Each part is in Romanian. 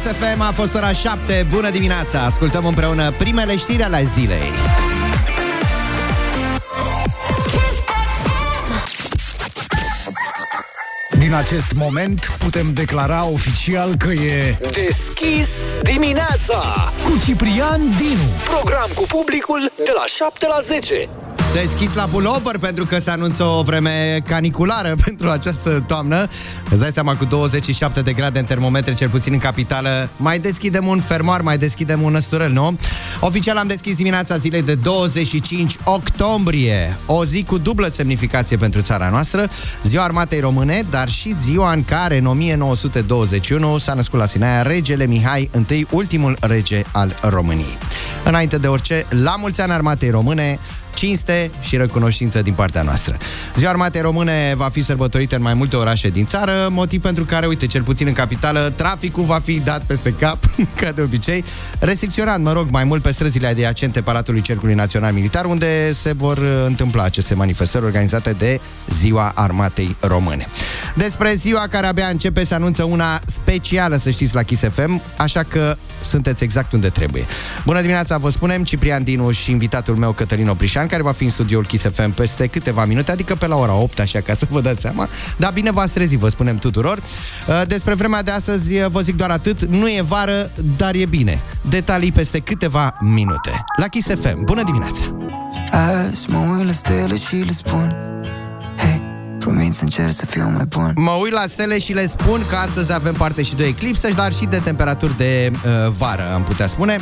Kiss FM a fost ora 7. Bună dimineața! Ascultăm împreună primele știri ale zilei. Din acest moment putem declara oficial că e Deschis dimineața cu Ciprian Dinu. Program cu publicul de la 7 la 10 Deschis la pullover pentru că se anunță o vreme caniculară pentru această toamnă. Îți dai seama cu 27 de grade în termometre, cel puțin în capitală, mai deschidem un fermoar, mai deschidem un năsturel, nu? Oficial am deschis dimineața zilei de 25 octombrie, o zi cu dublă semnificație pentru țara noastră, ziua armatei române, dar și ziua în care în 1921 s-a născut la Sinaia regele Mihai I, ultimul rege al României. Înainte de orice, la mulți ani armatei române, cinste și recunoștință din partea noastră. Ziua Armatei Române va fi sărbătorită în mai multe orașe din țară, motiv pentru care, uite, cel puțin în capitală, traficul va fi dat peste cap, ca de obicei, restricționat, mă rog, mai mult pe străzile adiacente Palatului Cercului Național Militar, unde se vor uh, întâmpla aceste manifestări organizate de Ziua Armatei Române. Despre ziua care abia începe se anunță una specială, să știți, la Kiss FM, așa că sunteți exact unde trebuie. Bună dimineața, vă spunem, Ciprian Dinu și invitatul meu, Cătălin Oprișan, care va fi în studioul Kiss FM peste câteva minute, adică pe la ora 8, așa ca să vă dați seama. Dar bine v-ați trezit, vă spunem tuturor. Uh, despre vremea de astăzi uh, vă zic doar atât, nu e vară, dar e bine. Detalii peste câteva minute. La Kiss FM, bună dimineața! Azi mă uit la stele și le spun Hei, promit să încerc să fiu mai bun Mă uit la stele și le spun că astăzi avem parte și de eclipsă, dar și de temperaturi de uh, vară, am putea spune.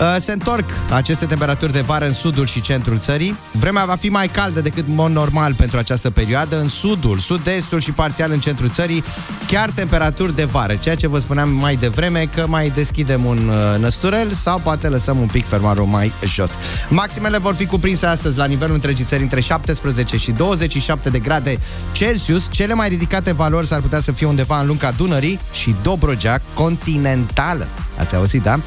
Uh, se întorc aceste temperaturi de vară în sudul și centrul țării. Vremea va fi mai caldă decât mod normal pentru această perioadă în sudul, sud-estul și parțial în centrul țării, chiar temperaturi de vară, ceea ce vă spuneam mai devreme că mai deschidem un uh, năsturel sau poate lăsăm un pic fermarul mai jos. Maximele vor fi cuprinse astăzi la nivelul întregii țări între 17 și 27 de grade Celsius. Cele mai ridicate valori s-ar putea să fie undeva în lunga Dunării și Dobrogea continentală. Ați auzit, da?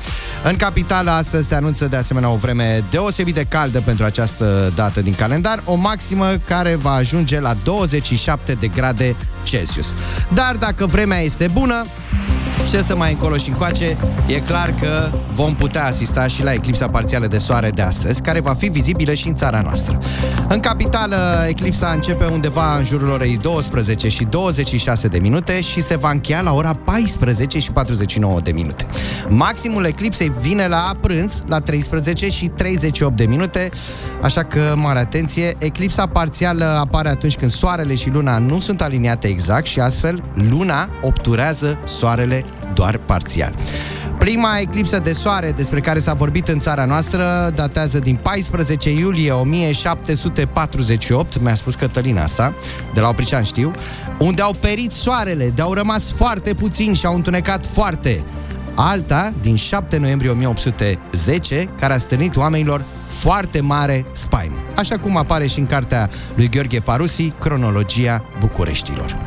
În capitală astăzi se anunță de asemenea o vreme deosebit de caldă pentru această dată din calendar, o maximă care va ajunge la 27 de grade Celsius. Dar dacă vremea este bună, ce să mai încolo și încoace, e clar că vom putea asista și la eclipsa parțială de soare de astăzi, care va fi vizibilă și în țara noastră. În capitală, eclipsa începe undeva în jurul orei 12 și 26 de minute și se va încheia la ora 14 și 49 de minute. Maximul eclipsei vine la prânz, la 13 și 38 de minute, așa că, mare atenție, eclipsa parțială apare atunci când soarele și luna nu sunt aliniate exact și astfel luna obturează soarele doar parțial. Prima eclipsă de soare despre care s-a vorbit în țara noastră datează din 14 iulie 1748, mi-a spus Cătălina asta, de la Opricean știu, unde au perit soarele, de au rămas foarte puțini și au întunecat foarte. Alta, din 7 noiembrie 1810, care a stârnit oamenilor foarte mare spaimă. Așa cum apare și în cartea lui Gheorghe Parusi, Cronologia Bucureștilor.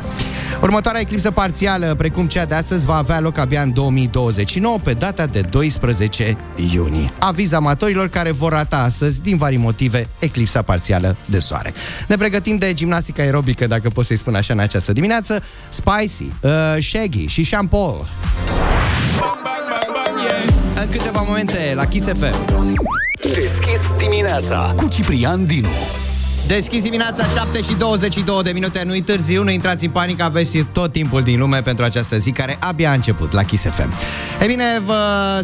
Următoarea eclipsă parțială, precum cea de astăzi, va avea loc abia în 2029, pe data de 12 iunie. Aviz amatorilor care vor rata astăzi, din vari motive, eclipsa parțială de soare. Ne pregătim de gimnastică aerobică, dacă pot să-i spun așa în această dimineață, Spicy, uh, Shaggy și Sean Paul. În câteva momente, la Kiss FM. Deschis dimineața Cu Ciprian Dinu. Deschis dimineața 7 și 22 de minute, nu-i târziu, nu intrați în panică, aveți tot timpul din lume pentru această zi care abia a început la Kiss FM. E bine, vă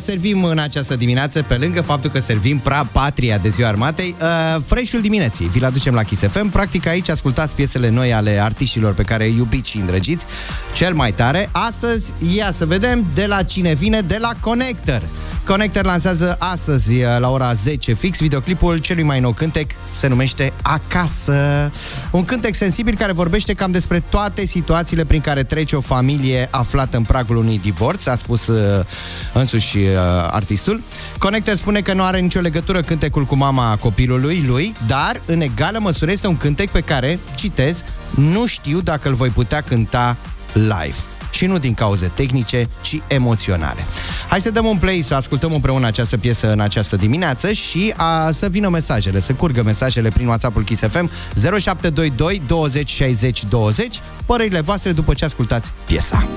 servim în această dimineață, pe lângă faptul că servim pra patria de ziua armatei, uh, fresh dimineții. Vi-l aducem la Kiss FM. Practic aici ascultați piesele noi ale artiștilor pe care îi iubiți și îndrăgiți cel mai tare. Astăzi, ia să vedem de la cine vine, de la Connector. Connector lansează astăzi uh, la ora 10 fix videoclipul celui mai nou cântec, se numește Acasă. Un cântec sensibil care vorbește cam despre toate situațiile prin care trece o familie aflată în pragul unui divorț, a spus uh, însuși uh, artistul. Connector spune că nu are nicio legătură cântecul cu mama copilului lui, dar în egală măsură este un cântec pe care, citez, nu știu dacă îl voi putea cânta live și nu din cauze tehnice, ci emoționale. Hai să dăm un play, să ascultăm împreună această piesă în această dimineață și a, să vină mesajele, să curgă mesajele prin WhatsApp-ul Kiss FM 0722 20 60 20 părerile voastre după ce ascultați piesa.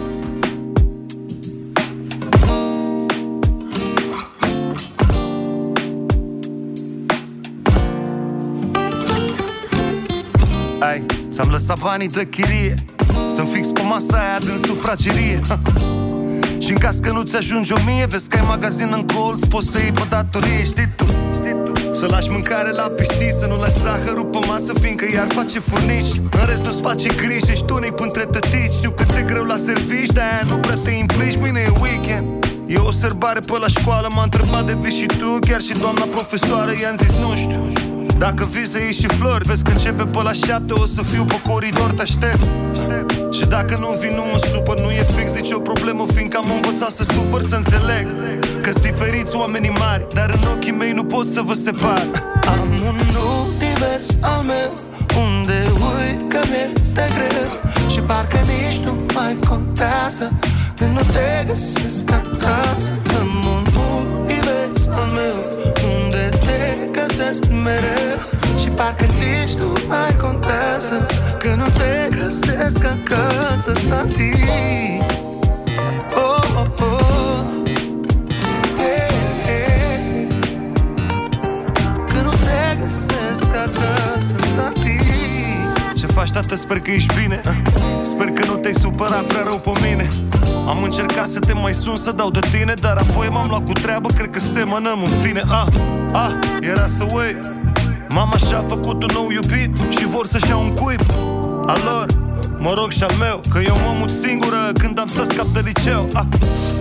Ai, ți-am lăsat banii de chirie să-mi fix pe masa aia din sufragerie. Și în caz că nu ți ajunge o mie Vezi că ai magazin în colț Poți să iei pe datorie, știi tu. Să lași mâncare la PC Să nu lași zahărul pe masă Fiindcă iar face furnici. În rest nu-ți face griji Ești unic între tătici Știu că ți-e greu la servici De-aia nu prea te implici. Mâine e weekend. E o sărbare pe la școală M-a întrebat de vii și tu Chiar și doamna profesoară I-am zis nu știu dacă vii să iei și flori Vezi că începe pe la șapte O să fiu pe coridor, te aștept. Și dacă nu vin, nu mă supăr Nu e fix nicio problemă Fiindcă am învățat să sufăr, să înțeleg Că-s diferiți oamenii mari Dar în ochii mei nu pot să vă separ. Am un univers al meu Unde uit că mi-este greu Și parcă nici nu mai contează Când nu te găsesc acasă. Am un univers al meu Unde te găsesc mereu Și parcă nici nu mai contează Că nu te găsesc acasă, tati. Oh, oh, oh. Yeah, yeah. Că nu te găsesc acasă, tati. Ce faci, tată? Sper că ești bine. Sper că nu te-ai supărat prea rău pe mine am încercat să te mai sun să dau de tine Dar apoi m-am luat cu treabă Cred că semănăm în fine. Ah, ah, era să wait Mama și-a făcut un nou iubit Și vor să-și iau un cuib Al lor, mă rog și al meu Că eu mă mut singură când am să scap de liceu. Ah,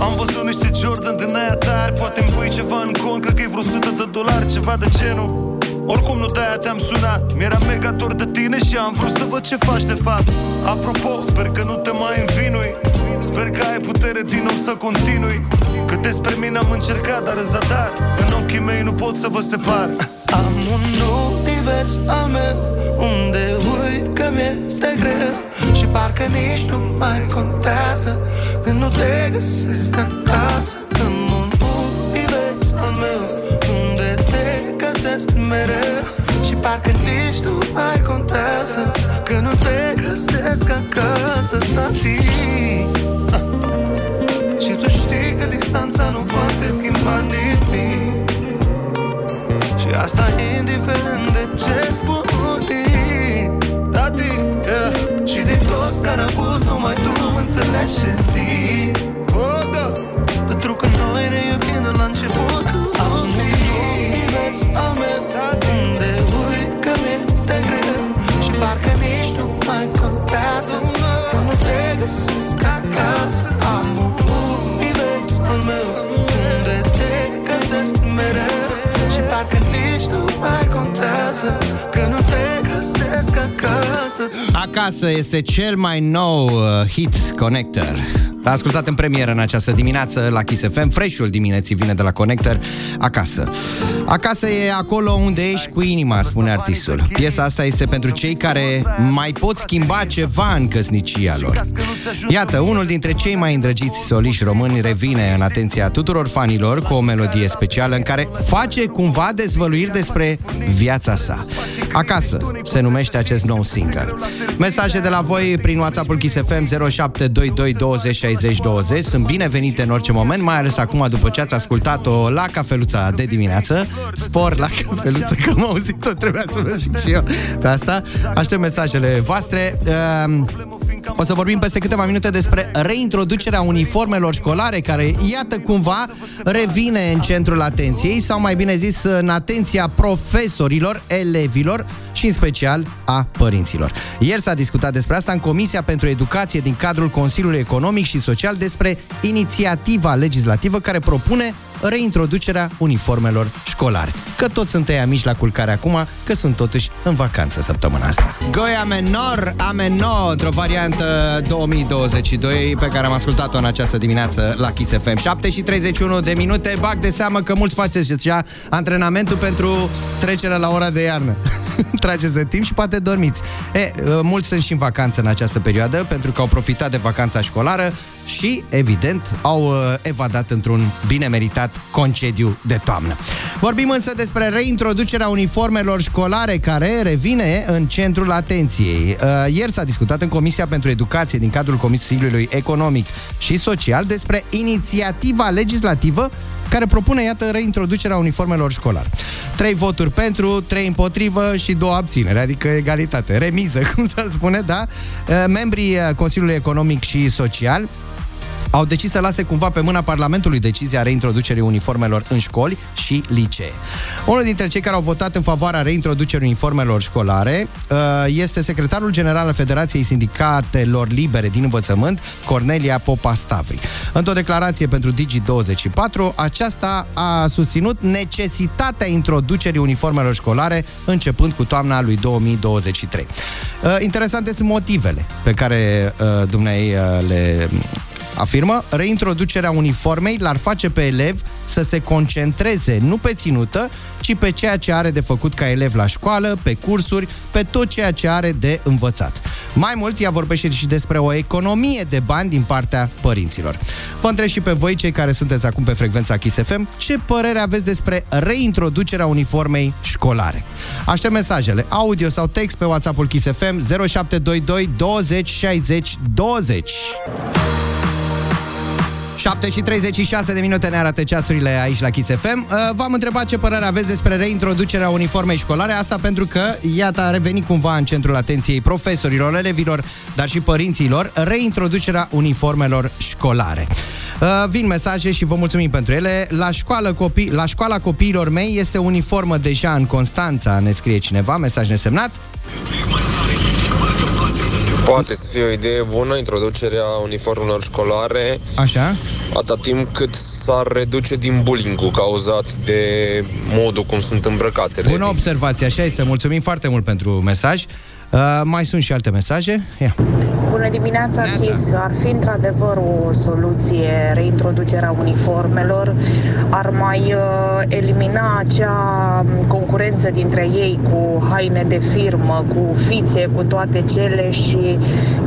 Am văzut niște Jordan din aia tari Poate îmi pui ceva în cont Cred că e vreo 100 de dolari, ceva de genul oricum nu de-aia te-am sunat. Mi-era mega dor de tine și am vrut să văd ce faci de fapt. Apropo, sper că nu te mai învinui. Sper că ai putere din nou să continui. Că despre mine am încercat, dar în zadar În ochii mei nu pot să vă separ. Am un univers al meu Unde uit că mi-este greu. Și parcă nici nu mai contează Când nu te găsesc acasă mereu Și parcă nici nu mai contează Că nu te găsesc acasă, tati Și tu știi că distanța nu poate schimba nimic Și asta indiferent de ce spun unii Tati, yeah. Și din toți care am avut numai tu înțelegi ce zic oh, da. Pentru că noi ne iubim de la început Am un univers al meu Unde uit că mi-este greu? Și parcă nici nu mai contează Că nu te găsesc acasă. Am un univers al meu Unde te găsesc mereu. Și parcă nici nu mai contează Că nu te găsesc acasă. Acasă este cel mai nou uh, hit connector. L-a ascultat în premieră în această dimineață la Kiss FM. Fresh-ul dimineții vine de la Connector acasă. Acasă e acolo unde ești cu inima, spune artistul. Piesa asta este pentru cei care mai pot schimba ceva în căsnicia lor. Iată, unul dintre cei mai îndrăgiți soliști români revine în atenția tuturor fanilor cu o melodie specială în care face cumva dezvăluiri despre viața sa. Acasă se numește acest nou single. Mesaje de la voi prin WhatsApp-ul Kiss FM 0722 20 60 20 sunt binevenite în orice moment, mai ales acum după ce ați ascultat-o la cafeluța de dimineață. Spor la cafeluță, că am auzit-o, trebuia să vă zic și eu pe asta. Aștept mesajele voastre. Um, o să vorbim peste câteva minute despre reintroducerea uniformelor școlare, care, iată cumva, revine în centrul atenției, sau mai bine zis, în atenția profesorilor, elevilor și în special a părinților. Ieri s-a discutat despre asta în Comisia pentru Educație din cadrul Consiliului Economic și Social despre inițiativa legislativă care propune reintroducerea uniformelor școlare. Că toți sunt ei amici la culcare acum, că sunt totuși în vacanță săptămâna asta. Goia Menor, Ameno, într-o variantă 2022 pe care am ascultat-o în această dimineață la Kiss FM. 7 și 31 de minute, bag de seamă că mulți faceți deja antrenamentul pentru trecerea la ora de iarnă. Trageți de timp și poate dormiți. E, mulți sunt și în vacanță în această perioadă pentru că au profitat de vacanța școlară și, evident, au evadat într-un bine meritat luat concediu de toamnă. Vorbim însă despre reintroducerea uniformelor școlare care revine în centrul atenției. Uh, ieri s-a discutat în Comisia pentru Educație din cadrul Consiliului Economic și Social despre inițiativa legislativă care propune, iată, reintroducerea uniformelor școlare. Trei voturi pentru, trei împotrivă și două abțineri, adică egalitate, remiză, cum să spune, da? Uh, membrii uh, Consiliului Economic și Social au decis să lase cumva pe mâna Parlamentului decizia reintroducerii uniformelor în școli și licee. Unul dintre cei care au votat în favoarea reintroducerii uniformelor școlare uh, este secretarul general al Federației Sindicatelor Libere din Învățământ, Cornelia Popa Stavri. Într-o declarație pentru Digi24, aceasta a susținut necesitatea introducerii uniformelor școlare începând cu toamna lui 2023. Uh, interesante sunt motivele pe care uh, dumneai le Afirmă, reintroducerea uniformei l-ar face pe elev să se concentreze nu pe ținută, ci pe ceea ce are de făcut ca elev la școală, pe cursuri, pe tot ceea ce are de învățat. Mai mult, ea vorbește și despre o economie de bani din partea părinților. Vă întreb și pe voi, cei care sunteți acum pe frecvența Kiss FM, ce părere aveți despre reintroducerea uniformei școlare? Aștept mesajele, audio sau text pe WhatsApp-ul Kiss FM 0722 20 60 20. 7 și 36 de minute ne arată ceasurile aici la Kiss FM. Uh, v-am întrebat ce părere aveți despre reintroducerea uniformei școlare, asta pentru că, iată, a revenit cumva în centrul atenției profesorilor, elevilor, dar și părinților, reintroducerea uniformelor școlare. Uh, vin mesaje și vă mulțumim pentru ele. La, școală copii, la școala copiilor mei este uniformă deja în Constanța, ne scrie cineva, mesaj nesemnat. Poate să fie o idee bună introducerea uniformelor școlare. Așa. Atâta timp cât s-ar reduce din bullying cauzat de modul cum sunt îmbrăcați Bună observație, așa este. Mulțumim foarte mult pentru mesaj. Uh, mai sunt și alte mesaje? Ia. Bună dimineața, Neața. Chis. Ar fi într-adevăr o soluție reintroducerea uniformelor. Ar mai uh, elimina acea concurență dintre ei cu haine de firmă, cu fițe, cu toate cele și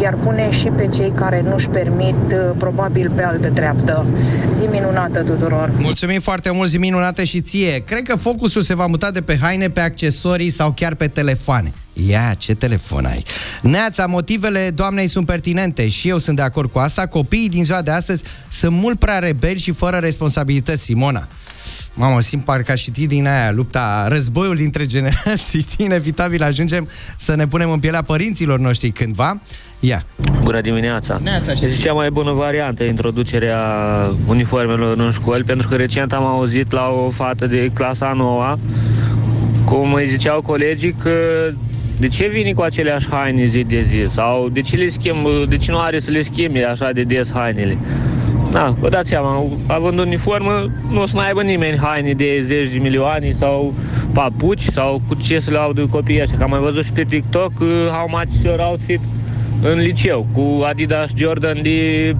iar pune și pe cei care nu-și permit uh, probabil pe altă treaptă. Zi minunată tuturor! Mulțumim foarte mult, zi minunată și ție! Cred că focusul se va muta de pe haine, pe accesorii sau chiar pe telefoane. Ia, ce telefon ai? Neața, motivele doamnei sunt pertinente și eu sunt de acord cu asta. Copiii din ziua de astăzi sunt mult prea rebeli și fără responsabilități, Simona. Mamă, simt parcă aș ști din aia, lupta, războiul dintre generații, și inevitabil ajungem să ne punem în pielea părinților noștri cândva. Ia. Bună dimineața. Neața, este cea mai bună variantă introducerea uniformelor în școli, pentru că recent am auzit la o fată de clasa 9 cum îi ziceau colegii că de ce vine cu aceleași haine zi de zi? Sau de ce, le schimb, de ce nu are să le schimbe așa de des hainele? Da, vă dați seama, având uniformă, nu o să mai aibă nimeni haine de zeci de milioane sau papuci sau cu ce să le au de copiii ăștia. Că am mai văzut și pe TikTok uh, how much your outfit în liceu, cu Adidas Jordan de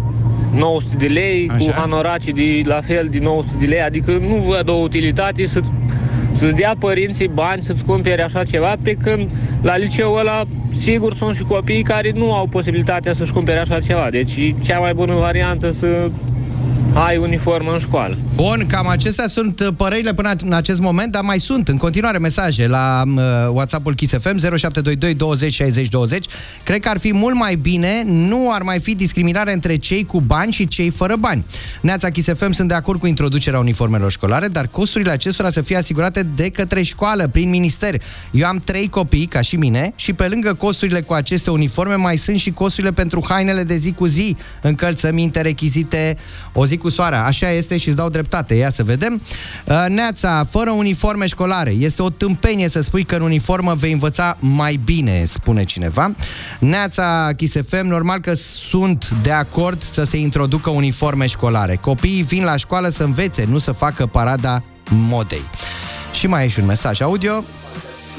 900 de lei, Așa? cu Hanoraci de la fel de 900 de lei, adică nu văd o utilitate să să-ți dea părinții bani să-ți cumpere așa ceva, pe când la liceul ăla sigur sunt și copii care nu au posibilitatea să-și cumpere așa ceva. Deci cea mai bună variantă să ai uniformă în școală. Bun, cam acestea sunt uh, părerile până în acest moment, dar mai sunt în continuare mesaje la uh, WhatsApp-ul Kiss FM 0722 20 60 20. Cred că ar fi mult mai bine, nu ar mai fi discriminare între cei cu bani și cei fără bani. Neața Kiss FM sunt de acord cu introducerea uniformelor școlare, dar costurile acestora să fie asigurate de către școală, prin minister. Eu am trei copii, ca și mine, și pe lângă costurile cu aceste uniforme mai sunt și costurile pentru hainele de zi cu zi, încălțăminte, rechizite, o zi cu soarea. Așa este și îți dau dreptate. Ia să vedem. Uh, Neața, fără uniforme școlare. Este o tâmpenie să spui că în uniformă vei învăța mai bine, spune cineva. Neața, Chisefem, normal că sunt de acord să se introducă uniforme școlare. Copiii vin la școală să învețe, nu să facă parada modei. Și mai e și un mesaj audio.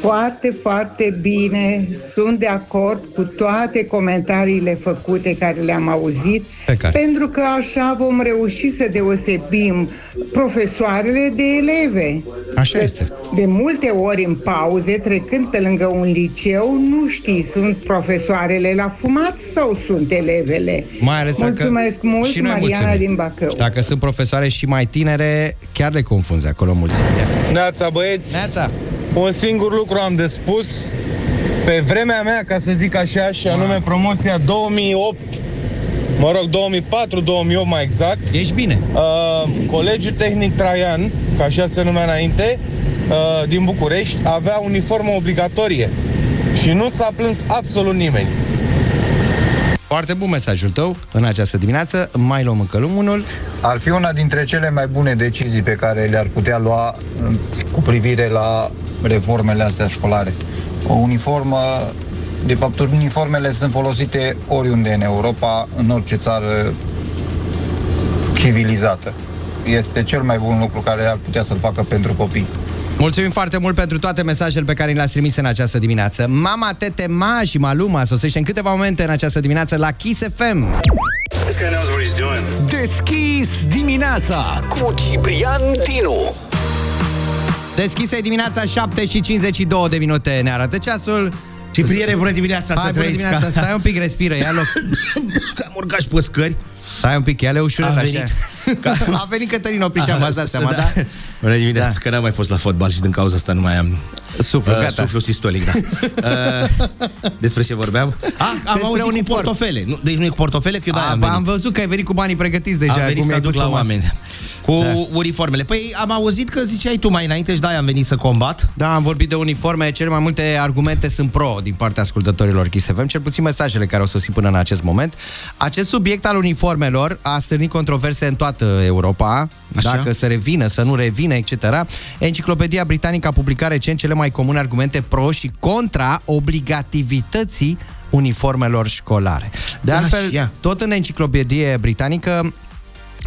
Foarte, foarte bine. Sunt de acord cu toate comentariile făcute care le-am auzit, Pe care? pentru că așa vom reuși să deosebim profesoarele de eleve. Așa este. De multe ori în pauze, trecând pe lângă un liceu, nu știi, sunt profesoarele la fumat sau sunt elevele? Mai ales dacă- Mulțumesc mult, și noi Mariana mulțumim. din Bacău. Și dacă sunt profesoare și mai tinere, chiar le confunzi acolo mulțumim. Neața băieți, Neața. Un singur lucru am de spus. Pe vremea mea, ca să zic așa, și anume promoția 2008, mă rog, 2004-2008 mai exact, Ești bine. uh, Colegiul Tehnic Traian, ca așa se numea înainte, uh, din București, avea uniformă obligatorie. Și nu s-a plâns absolut nimeni. Foarte bun mesajul tău în această dimineață. Mai luăm încă unul. Ar fi una dintre cele mai bune decizii pe care le-ar putea lua uh, cu privire la reformele astea școlare. O uniformă, de fapt, uniformele sunt folosite oriunde în Europa, în orice țară civilizată. Este cel mai bun lucru care ar putea să-l facă pentru copii. Mulțumim foarte mult pentru toate mesajele pe care ni le-ați trimis în această dimineață. Mama, tete, ma și maluma sosește în câteva momente în această dimineață la Kiss FM. Deschis dimineața Cu Ciprian Dinu. Deschisă e dimineața 7 și 52 de minute. Ne arată ceasul. Cipriene, bună dimineața, Hai, să bună trăiți dimineața, ca- stai un pic, respiră, ia loc. Am urcat și pe scări. Stai un pic, ia-le ușurel Am așa. venit. A venit Cătălin Oprișan, v-ați dat seama, da? Bună dimineața, da. că n-am mai fost la fotbal și din cauza asta nu mai am Suflu, uh, gata. Suflu sistolic, da. uh, despre ce vorbeam? Ah, am Despre auzit uniform. cu portofele. Nu, deci nu e cu portofele, că eu de A, am ba, venit. am văzut că ai venit cu banii pregătiți deja. am venit cum să i-ai duc pus la pe masă. oameni. Cu da. uniformele. Păi am auzit că ziceai tu mai înainte și da, am venit să combat. Da, am vorbit de uniforme, cele mai multe argumente sunt pro din partea ascultătorilor Kiss FM, cel puțin mesajele care au sosit până în acest moment. Acest subiect al uniformelor a stârnit controverse în toată Europa, Așa? dacă să revină, să nu revină, etc. Enciclopedia Britanică a publicat recent cele mai comune argumente pro și contra obligativității uniformelor școlare. De Da, altfel, și ia. tot în enciclopedie britanică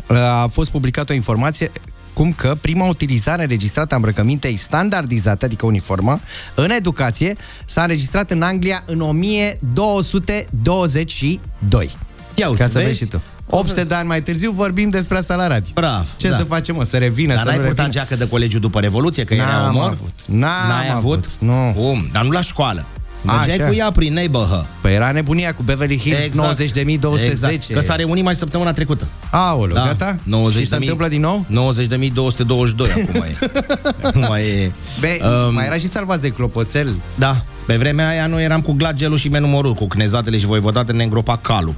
a fost publicată o informație cum că prima utilizare înregistrată a îmbrăcămintei standardizate, adică uniformă, în educație, s-a înregistrat în Anglia în 1222. Ia uite, Ca să vezi vezi? și tu. 800 de ani mai târziu vorbim despre asta la radio. Brav, Ce da. să facem, mă? Să revină, Dar să n-ai nu purtat revină? geacă de colegiu după Revoluție, că era N-am omor? avut. N-am N-ai avut? avut. Nu. Cum? Dar nu la școală. Mergeai Așa. cu ea prin neighborhood. Păi era nebunia cu Beverly Hills exact. 90.210. Exact. Că s-a reunit mai săptămâna trecută. Aoleu, Da. gata? 90 și se întâmplă din nou? 90.222 acum e. nu mai e. Be, Um, mai era și salvați de clopoțel. Da. Pe vremea aia noi eram cu glagelul și menumorul, cu cnezatele și voivodatele ne îngropa calul.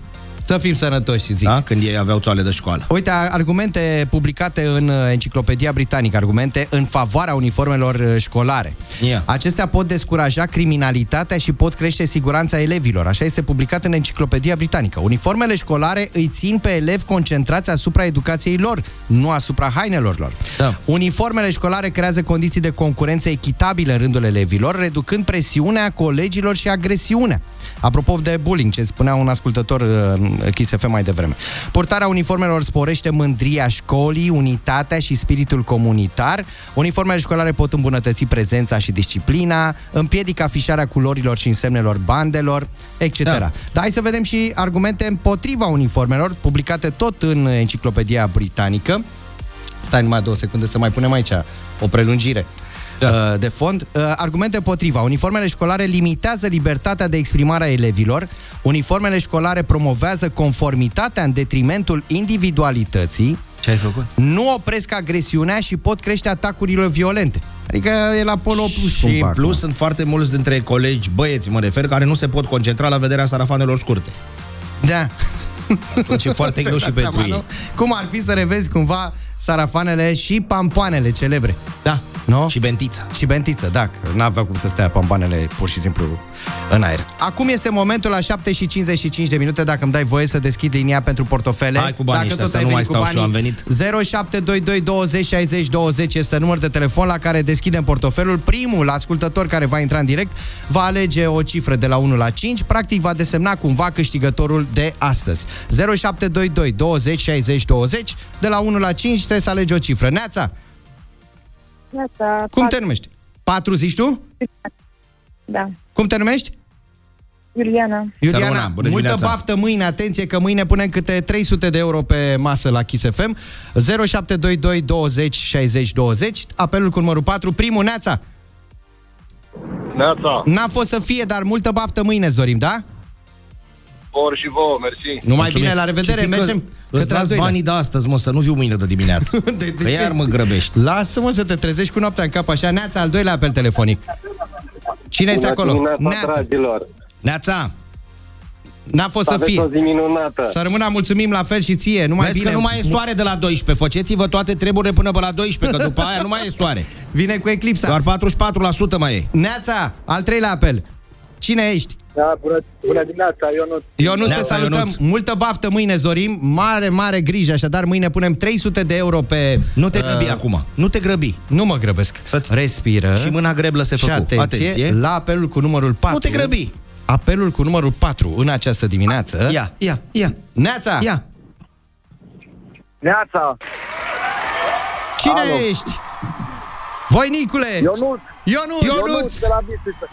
Să fim sănătoși, zic. Da? Când ei aveau toale de școală. Uite, argumente publicate în uh, Enciclopedia Britanică, argumente în favoarea uniformelor uh, școlare. Ia. Acestea pot descuraja criminalitatea și pot crește siguranța elevilor. Așa este publicat în Enciclopedia Britanică. Uniformele școlare îi țin pe elevi concentrați asupra educației lor, nu asupra hainelor lor. Da. Uniformele școlare creează condiții de concurență echitabile în rândul elevilor, reducând presiunea colegilor și agresiunea. Apropo de bullying, ce spunea un ascultător uh, Kiss FM mai devreme. Portarea uniformelor sporește mândria școlii, unitatea și spiritul comunitar. Uniformele școlare pot îmbunătăți prezența și disciplina, împiedică afișarea culorilor și însemnelor bandelor, etc. Da. Dar hai să vedem și argumente împotriva uniformelor, publicate tot în Enciclopedia Britanică. Stai numai două secunde să mai punem aici o prelungire da. de fond. Uh, Argumente potriva. Uniformele școlare limitează libertatea de exprimare a elevilor. Uniformele școlare promovează conformitatea în detrimentul individualității. Ce ai făcut? Nu opresc agresiunea și pot crește atacurile violente. Adică e la polo plus Și cumva. în plus acum. sunt foarte mulți dintre colegi, băieți mă refer, care nu se pot concentra la vederea sarafanelor scurte. Da. Atunci e foarte greu și Dați pentru seama, ei. nu? Cum ar fi să revezi cumva sarafanele și pampoanele celebre. Da. Nu? Și bentița. Și bentiță, da, că n-avea cum să stea pambanele pur și simplu în aer. Acum este momentul la 7 și 55 de minute, dacă îmi dai voie să deschid linia pentru portofele. Hai cu banii dacă ăștia, tot să ai nu mai venit cu stau și eu, am banii, venit. 0722 20 60 20 este număr de telefon la care deschidem portofelul. Primul ascultător care va intra în direct va alege o cifră de la 1 la 5, practic va desemna cumva câștigătorul de astăzi. 0722 20 60 20 de la 1 la 5 trebuie să alegi o cifră. Neața, Neața, cum te numești? 4 zici tu? Da. Cum te numești? Iuliana. Iuliana, Sărmâna, bună multă dimineața. baftă mâine, atenție că mâine punem câte 300 de euro pe masă la Kiss FM. 0722 20 60 20, apelul cu numărul 4, primul, Neața. Neața, N-a fost să fie, dar multă baftă mâine îți dorim, da? Vor și vouă, mersi. Numai Mulțumim. bine, la revedere, Și pică- mergem Îți către al las doilea. banii de astăzi, mă, să nu viu mâine de dimineață. De, de Că ce? iar mă grăbești. Lasă-mă să te trezești cu noaptea în cap așa. Neața, al doilea apel telefonic. Cine este acolo? dimineața, dragilor. Neața, N-a fost să Aveți fie. o zi minunată. Să rămână, mulțumim la fel și ție. Nu mai vezi vine. că nu mai e soare de la 12. Făceți-vă toate treburile până pe la 12, că după aia nu mai e soare. Vine cu eclipsa. Doar 44% mai e. Neața, al treilea apel. Cine ești? Da, bună, bună dimineața, Ionut. Eu nu te Neața, salutăm. Ionuț. Multă baftă mâine, îți dorim. Mare, mare grijă. Așadar, mâine punem 300 de euro pe... Nu te grăbi uh, acum. Nu te grăbi. Nu mă grăbesc. Să-ți- Respiră. Și mâna greblă se Și făcu. atenție, Atenție. la apelul cu numărul 4. Nu te grăbi. Apelul cu numărul 4 în această dimineață. Ia, ia, ia. Neața, Ia. Neața, cine Alo. ești? Voinicule! Ionut. Ionuț! Ionut de la Bistrița.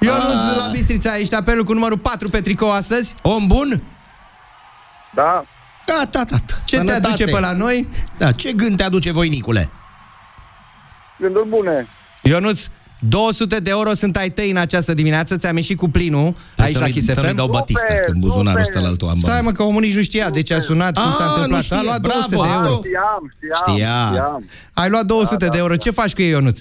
Ionuț Ah. de la Bistrița, ești apelul cu numărul 4 pe tricou astăzi. Om bun? Da, Da, da, da. Ce te aduce pe la noi? Da, ce gând te aduce, voinicule? gânduri bune. Ionuț, 200 de euro sunt ai tăi în această dimineață, ți-am ieșit cu plinul aici să la nu-i- Kiss Să nu-i FM. dau Batista, Super, că în buzunarul super. ăsta la altul am Stai bani. mă, că omul nici nu știa de ce a sunat, cum Ah, s-a întâmplat. nu știe, a luat 200 bravo. de euro. Știam, știam, Știa. știam. Ai luat 200 Da, de da, euro. da. Ce faci cu ei, Ionuț?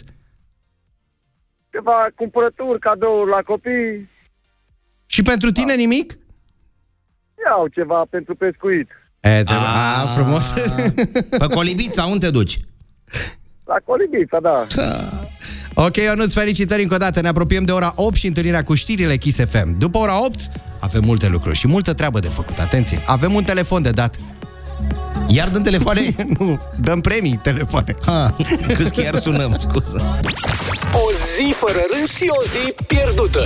Ceva cumpărături, cadouri la copii. Și pentru tine nimic? Iau ceva pentru pescuit. E, te... a, frumos. Pe Colibița, unde te duci? La Colibița, da. ok, Ionuț, felicitări încă o dată. Ne apropiem de ora 8 și întâlnirea cu știrile Kiss FM. După ora 8 avem multe lucruri și multă treabă de făcut. Atenție, avem un telefon de dat. Iar din telefoane? nu, dăm premii telefoane. Ha, crezi că iar sunăm, scuză. O zi fără râs și o zi pierdută.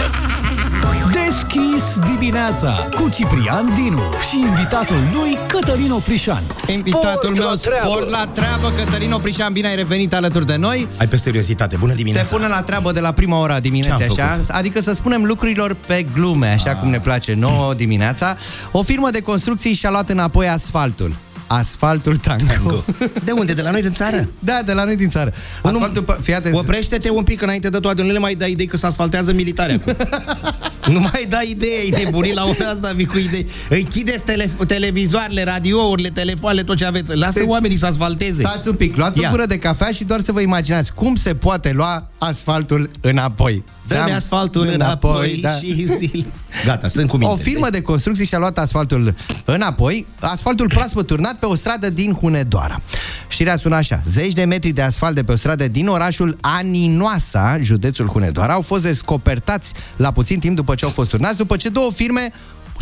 Deschis dimineața cu Ciprian Dinu și invitatul lui Cătălin Oprișan. Invitatul Sport meu, la treabă. sport la treabă, Cătălin Oprișan, bine ai revenit alături de noi. Ai pe seriozitate, bună Te dimineața. pune la treabă de la prima ora dimineții, Ce-am așa? făcut? Adică să spunem lucrurilor pe glume, așa cum ne place nouă dimineața. O firmă de construcții și-a luat înapoi asfaltul. Asfaltul Tango. De unde? De la noi din țară? Da, de la noi din țară. Asfaltul, pe- fii atent. Oprește-te un pic înainte de toate, nu le mai dai idei că se asfaltează militare acum. nu mai dai idei, ai nebunit la ora asta, vii cu idei. Închideți tele- televizoarele, radiourile, telefoanele, tot ce aveți. Lasă Deci- oamenii să asfalteze. Stați un pic, luați Ia. o gură de cafea și doar să vă imaginați cum se poate lua asfaltul înapoi. Dă-mi Ți-am- asfaltul înapoi, da. și zil. Gata, sunt cu minte. O firmă de construcții și-a luat asfaltul înapoi, asfaltul proaspăt turnat pe o stradă din Hunedoara. Știrea sună așa, zeci de metri de asfalt de pe o stradă din orașul Aninoasa, județul Hunedoara, au fost descopertați la puțin timp după ce au fost turnați, după ce două firme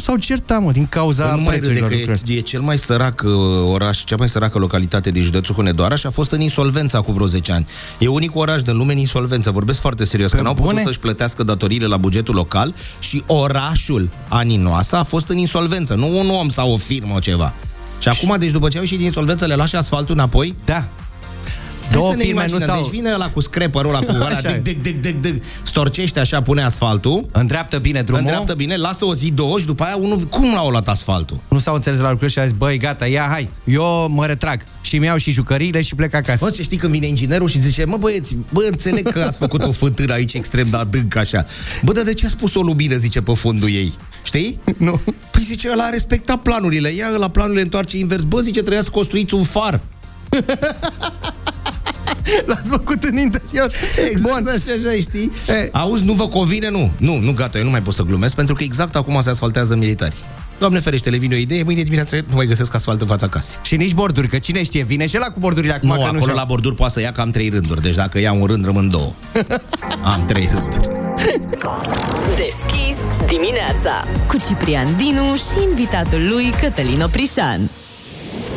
s-au certat, mă, din cauza Păi nu mai râde prețurilor că lucrurilor. e, e cel mai sărac uh, oraș, cea mai săracă localitate din județul Hunedoara și a fost în insolvență acum vreo 10 ani. E unicul oraș din lume în insolvență, vorbesc foarte serios, că n-au putut bune? să-și plătească datoriile la bugetul local și orașul Aninoasa a fost în insolvență, nu un om sau o firmă ceva. Și acum, deci după ce au ieșit din insolvență, le lași asfaltul înapoi? Da. Hai Două să ne firme nu imaginăm. s-au... Deci vine ăla cu scraperul ăla cu ăla, Așa e. dig, dig, dig, dig, dig, storcește așa, pune asfaltul, Îndreaptă bine drumul. îndreaptă bine, lasă o zi, două și după aia unul, cum l-au luat asfaltul? Nu s-au înțeles la lucruri și a zis, băi, gata, ia, hai, eu mă retrag. Și mi iau și jucăriile și plec acasă. Bă, să știi când vine inginerul și zice, mă băieți, bă, înțeleg că ați făcut o fântână aici extrem de adânc așa. Bă, dar de ce a spus o lumină, zice, pe fundul ei? Știi? Nu. Păi zice, ăla a respectat planurile. Ia la planurile întoarce invers. Bă, zice, trebuia să construiți un far. L-ați făcut în interior. Exact Bun. așa, așa, știi? E. Auzi, nu vă convine? Nu. Nu, nu, gata, eu nu mai pot să glumesc, pentru că exact acum se asfaltează militari. Doamne ferește, le vine o idee, mâine dimineață nu mai găsesc asfalt în fața casei. Și nici borduri, că cine știe, vine și la cu bordurile acum. Nu, că acolo știu. la borduri poate să ia cam trei rânduri, deci dacă ia un rând, rămân două. Am trei rânduri. Deschis dimineața cu Ciprian Dinu și invitatul lui Cătălin Oprișan.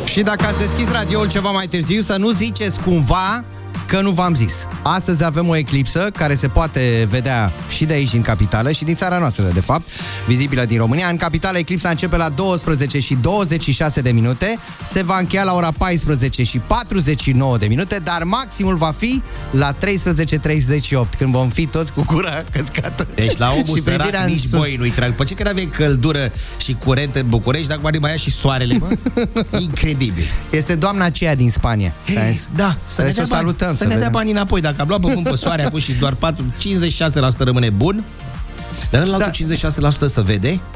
Și dacă ați deschis radioul ceva mai târziu, să nu ziceți cumva că că nu v-am zis. Astăzi avem o eclipsă care se poate vedea și de aici din capitală și din țara noastră, de fapt, vizibilă din România. În capitală eclipsa începe la 12 și 26 de minute, se va încheia la ora 14 și 49 de minute, dar maximul va fi la 13.38, când vom fi toți cu gura căscată. Deci la omul și privirea sărac în nici sus. boi nu-i trag. După ce că aveai căldură și curent în București, dacă mai ia și soarele, mă? Incredibil. Este doamna aceea din Spania. Hey, da, să ne, Trebuie dea să o bani, salutăm, să să ne dea vedem. bani înapoi. Dacă am luat pe pământ pe soare acum și doar 4, 56% rămâne bun, dar ăla da. 56% să vede, Uh,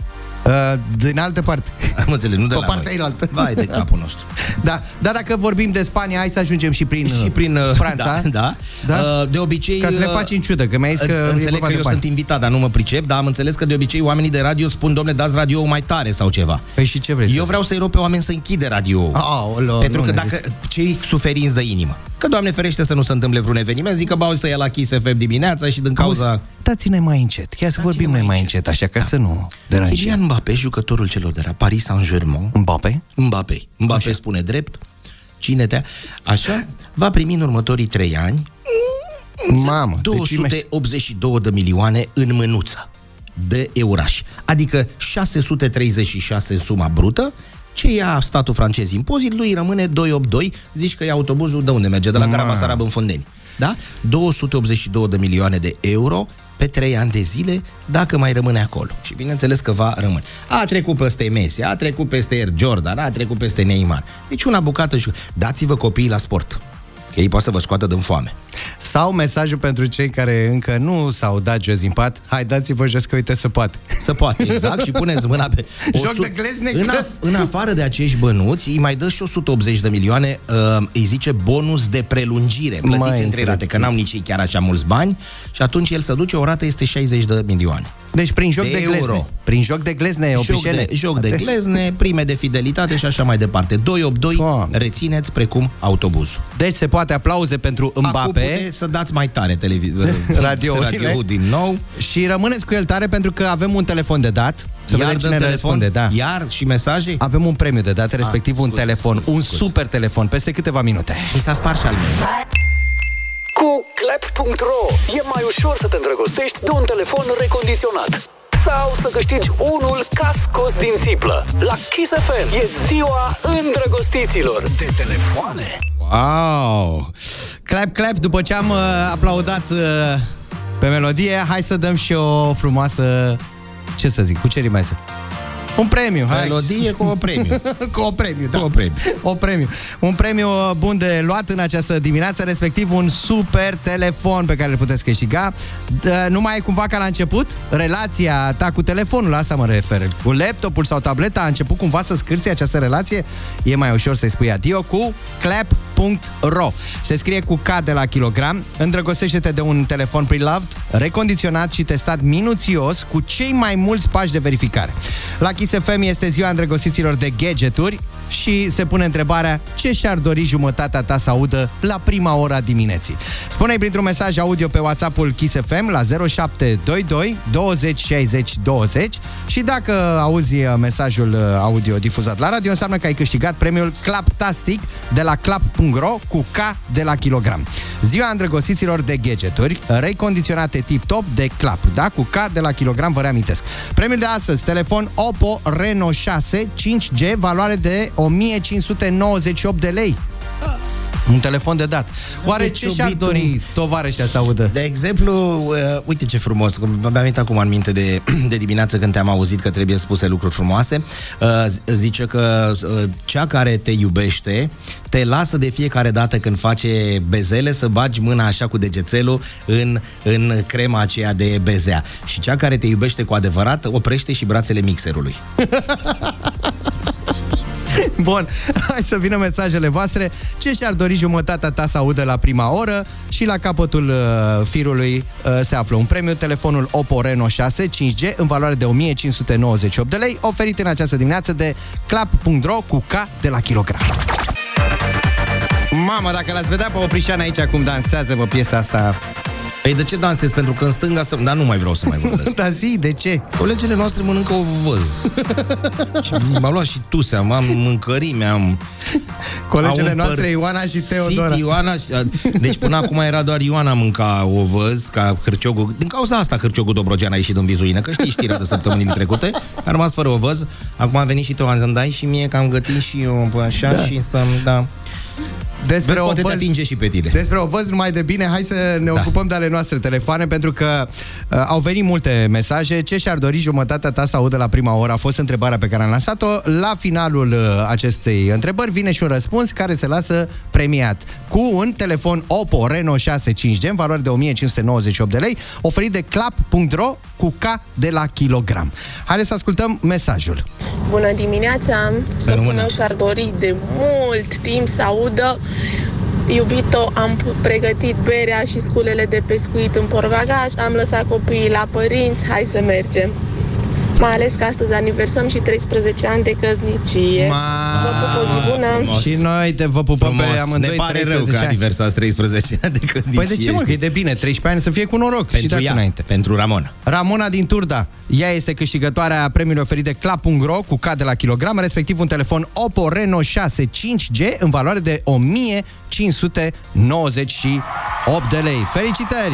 din altă parte. am înțeles, nu de Pe la partea noi. ailaltă. Vai de capul nostru. Da, dar dacă vorbim de Spania, hai să ajungem și prin, Și prin uh, Franța. Da, da. Da? Uh, De obicei... Ca să ne uh, faci în ciudă, că mi-ai zis că e Înțeleg vorba că de eu bani. sunt invitat, dar nu mă pricep, dar am înțeles că de obicei oamenii de radio spun, domne, dați radio mai tare sau ceva. Păi și ce vrei Eu să vreau să-i rog pe oameni să închide radio Aoleo, Pentru nu că ne dacă cei suferinți de inimă, că Doamne ferește să nu se întâmple vreun eveniment, zic că bau să ia la Kiss FM dimineața și din cauza... Dați-ne mai încet. Ia să vorbim noi mai încet, așa, ca să nu deranjăm. Kylian Mbappé, jucătorul celor de la Paris Saint-Germain, Mbappé? Mbappé, Mbappé spune drept, cine te Așa, va primi în următorii trei ani Mamă, deci 282 de milioane în mânuță de eurași. Adică 636 în suma brută, ce ia statul francez impozit, lui rămâne 282, zici că e autobuzul de unde merge? De la Ma. Caramasarab în Fondeni. Da? 282 de milioane de euro pe 3 ani de zile, dacă mai rămâne acolo. Și bineînțeles că va rămâne. A trecut peste Messi, a trecut peste Air Jordan, a trecut peste Neymar. Deci una bucată și... Dați-vă copiii la sport. Că ei pot să vă scoată din foame. Sau mesajul pentru cei care încă nu s-au dat jos din pat, hai dați-vă jos că uite să poate. Să poate, exact, și puneți mâna pe... Joc su- de glezne în, că- af- în afară de acești bănuți, îi mai dă și 180 de milioane, uh, îi zice bonus de prelungire. Plătiți Mai în trei rate, că n-au nici ei chiar așa mulți bani și atunci el se duce, o rată este 60 de milioane. Deci prin joc de, De glezne. euro. Prin joc de glezne, Joc opișene. de, joc de glezne, prime de fidelitate și așa mai departe. 282, Doamne. rețineți precum autobuzul. Deci se poate aplauze pentru Acum Mbappé puteți să dați mai tare televi- Radiourile. radio din nou. și rămâneți cu el tare pentru că avem un telefon de dat. Să Iar vedem dăm cine ne telefon? răspunde. Da. Iar și mesaje? Avem un premiu de dat, respectiv Ah, un scuze, telefon, scuze, un scuze. super telefon, peste câteva minute. Mi s-a spart și al meu. Cu clap.ro e mai ușor să te îndrăgostești de un telefon recondiționat. Sau să câștigi unul ca scos din țiplă. La Kiss FM e ziua îndrăgostiților. De telefoane. Wow! Clap, clap, după ce am uh, aplaudat uh, pe melodie, hai să dăm și o frumoasă, ce să zic, cu ce rimează? Un premiu, hai. Melodie cu o premiu. cu o premiu, da. Cu o premiu. O premiu. Un premiu uh, bun de luat în această dimineață, respectiv un super telefon pe care îl puteți câștiga. D- Nu mai e cumva ca la început? Relația ta cu telefonul, la asta mă refer. Cu laptopul sau tableta a început cumva să scârție această relație? E mai ușor să-i spui adio cu clap.ro Se scrie cu K de la kilogram. Îndrăgostește-te de un telefon pre-loved, recondiționat și testat minuțios cu cei mai mulți pași de verificare. La Kiss FM este ziua îndrăgostiților de gadgeturi și se pune întrebarea ce și-ar dori jumătatea ta să audă la prima ora a dimineții. Spune-i printr-un mesaj audio pe WhatsApp-ul Kiss FM la 0722 20 60 20 și dacă auzi uh, mesajul uh, audio difuzat la radio, înseamnă că ai câștigat premiul Claptastic de la clap.ro cu K de la kilogram. Ziua îndrăgostiților de gadgeturi recondiționate tip-top de Clap, da? Cu K de la kilogram, vă reamintesc. Premiul de astăzi, telefon Oppo Reno 6 5G, valoare de 1598 de lei. Un telefon de dat. Oare Deci, ce și-ar iubitul- dori tovarășa să audă? De exemplu, uh, uite ce frumos, că mi-am venit acum în minte de, de dimineață când te-am auzit că trebuie spuse lucruri frumoase. Uh, z- zice că uh, cea care te iubește te lasă de fiecare dată când face bezele să bagi mâna așa cu degețelul în, în crema aceea de bezea. Și cea care te iubește cu adevărat oprește și brațele mixerului. Bun, hai să vină mesajele voastre. Ce și-ar dori jumătatea ta să audă la prima oră? Și la capătul uh, firului uh, se află un premiu, telefonul Oppo Reno 6 5G în valoare de 1598 de lei, oferit în această dimineață de clap.ro cu K de la kilogram. Mamă, dacă l-ați vedea pe Oprișan aici cum dansează, mă, piesa asta Păi de ce dansezi? Pentru că în stânga să... Dar nu mai vreau să mai vorbesc. da, zi, de ce? Colegele noastre mănâncă o văz. și m-a luat și tusea, am mâncărime, am... Colegele au noastre, împărțit Ioana și Teodora. Ioana, și- deci până acum era doar Ioana mânca o văz, ca hârciogul. Din cauza asta hârciogul Dobrogean a ieșit în vizuină, că știi știrea de săptămânile trecute. A rămas fără o văz. Acum a venit și Teo Anzândai și mie că am gătit și eu bă, așa da. și să-mi da. Despre Vezi, o poate te văz- atinge și pe tine. Despre o văz numai de bine, hai să ne da. ocupăm de ale noastre telefoane, pentru că uh, au venit multe mesaje. Ce și-ar dori jumătatea ta să audă la prima oră a fost întrebarea pe care am lansat-o. La finalul uh, acestei întrebări vine și un răspuns care se lasă premiat cu un telefon Oppo Reno 6 5G în valoare de 1598 de lei, oferit de clap.ro cu K de la kilogram. Haideți să ascultăm mesajul. Bună dimineața! Soțul rămână. meu și-ar dori de mult timp să audă Iubito, am pregătit berea și sculele de pescuit în portbagaj, am lăsat copiii la părinți, hai să mergem. Mai ales că astăzi aniversăm și 13 ani de căsnicie. Vă pup o zi bună! Și noi te vă pupăm Frumos. pe amândoi Ne pare rău 13 că ani. aniversați 13 ani de căsnicie. Păi de ce mă, că e de bine, 13 ani să fie cu noroc și de Pentru acum ea, înainte. pentru Ramona. Ramona din Turda. Ea este câștigătoarea premiului oferit de Clap.ro cu K de la kilogram, respectiv un telefon Oppo Reno 6 5G în valoare de 1598 de lei. Felicitări!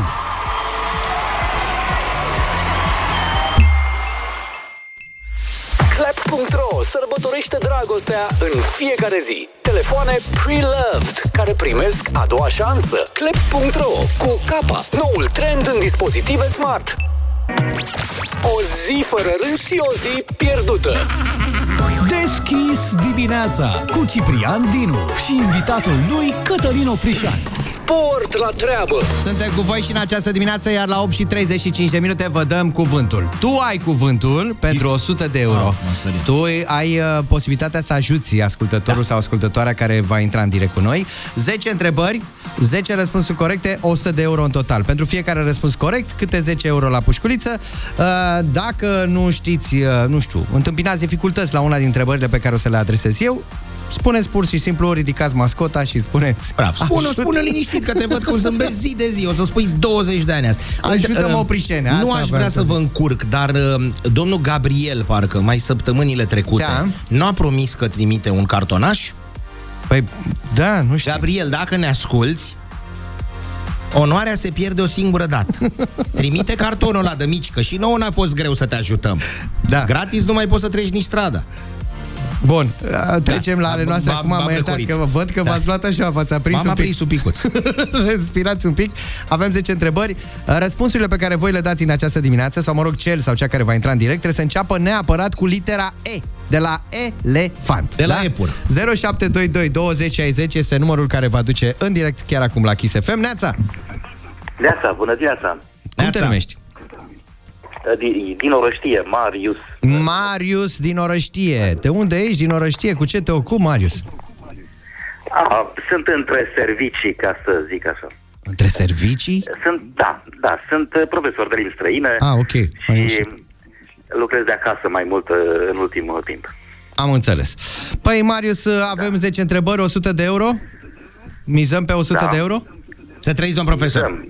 Clap.ro sărbătorește dragostea în fiecare zi. Telefoane pre-loved care primesc a doua șansă. Clap.ro cu capa, noul trend în dispozitive smart. O zi fără râs e o zi pierdută. Deschis dimineața cu Ciprian Dinu și invitatul lui Cătălin Oprișan. Sport la treabă! Suntem cu voi și în această dimineață, iar la 8 și 35 de minute vă dăm cuvântul. Tu ai cuvântul pentru 100 de euro. tu ai uh, posibilitatea să ajuți ascultătorul sau ascultătoarea care va intra în direct cu noi. 10 întrebări, 10 răspunsuri corecte, 100 de euro în total. Pentru fiecare răspuns corect, câte 10 euro la pușculiță. Uh, Dacă nu știți, uh, nu știu, întâmpinați dificultăți la una din întrebările pe care o să le adresez eu, spuneți pur și simplu, ridicați mascota și spuneți... Bravo. Spune, Ajut- spune liniștit că te văd cum zâmbești zi de zi. O să spui 20 de ani azi. Ajută-mă, Uh, Oprișene, Nu asta aș vreau vrea să să zic. vă încurc, dar uh, domnul Gabriel, parcă, mai săptămânile trecute, Da. nu a promis că trimite un cartonaș? Păi, da, nu știu. Gabriel, dacă ne asculți, Onoarea se pierde o singură dată. Trimite cartonul ăla de mici, că și nouă n-a fost greu să te ajutăm. Da. Gratis nu mai poți să treci nici strada. Bun, uh, trecem la ale M-am- noastre. m-am- Acum mă m-am iertați răcorit. că vă văd că Da. v-ați luat așa, v-ați aprins M-am un pic. aprins un picuț. Respirați un pic. Avem 10 întrebări. Uh, Răspunsurile pe care voi le dați în această dimineață, sau mă rog, cel sau cea care va intra în direct, trebuie să înceapă neapărat cu litera E. De la elefant. De la epur. 0722 20 60 este numărul care va duce în direct chiar acum la Kiss FM. Neața, Neața, bună dimineața! cum te numești? Din, din Orăștie, Marius. Marius din Orăștie. De unde ești din Orăștie? Cu ce te ocupi, Marius? A, sunt între servicii, ca să zic așa. Între servicii? Sunt, da, da, sunt uh, profesor de limbi străine Ah, ok. Am și ieșit. Lucrez de acasă mai mult uh, în ultimul timp. Am înțeles. Păi, Marius, avem 10 întrebări, 100 de euro? Mizăm pe 100 Da. de euro? Să trăiți, domn profesor.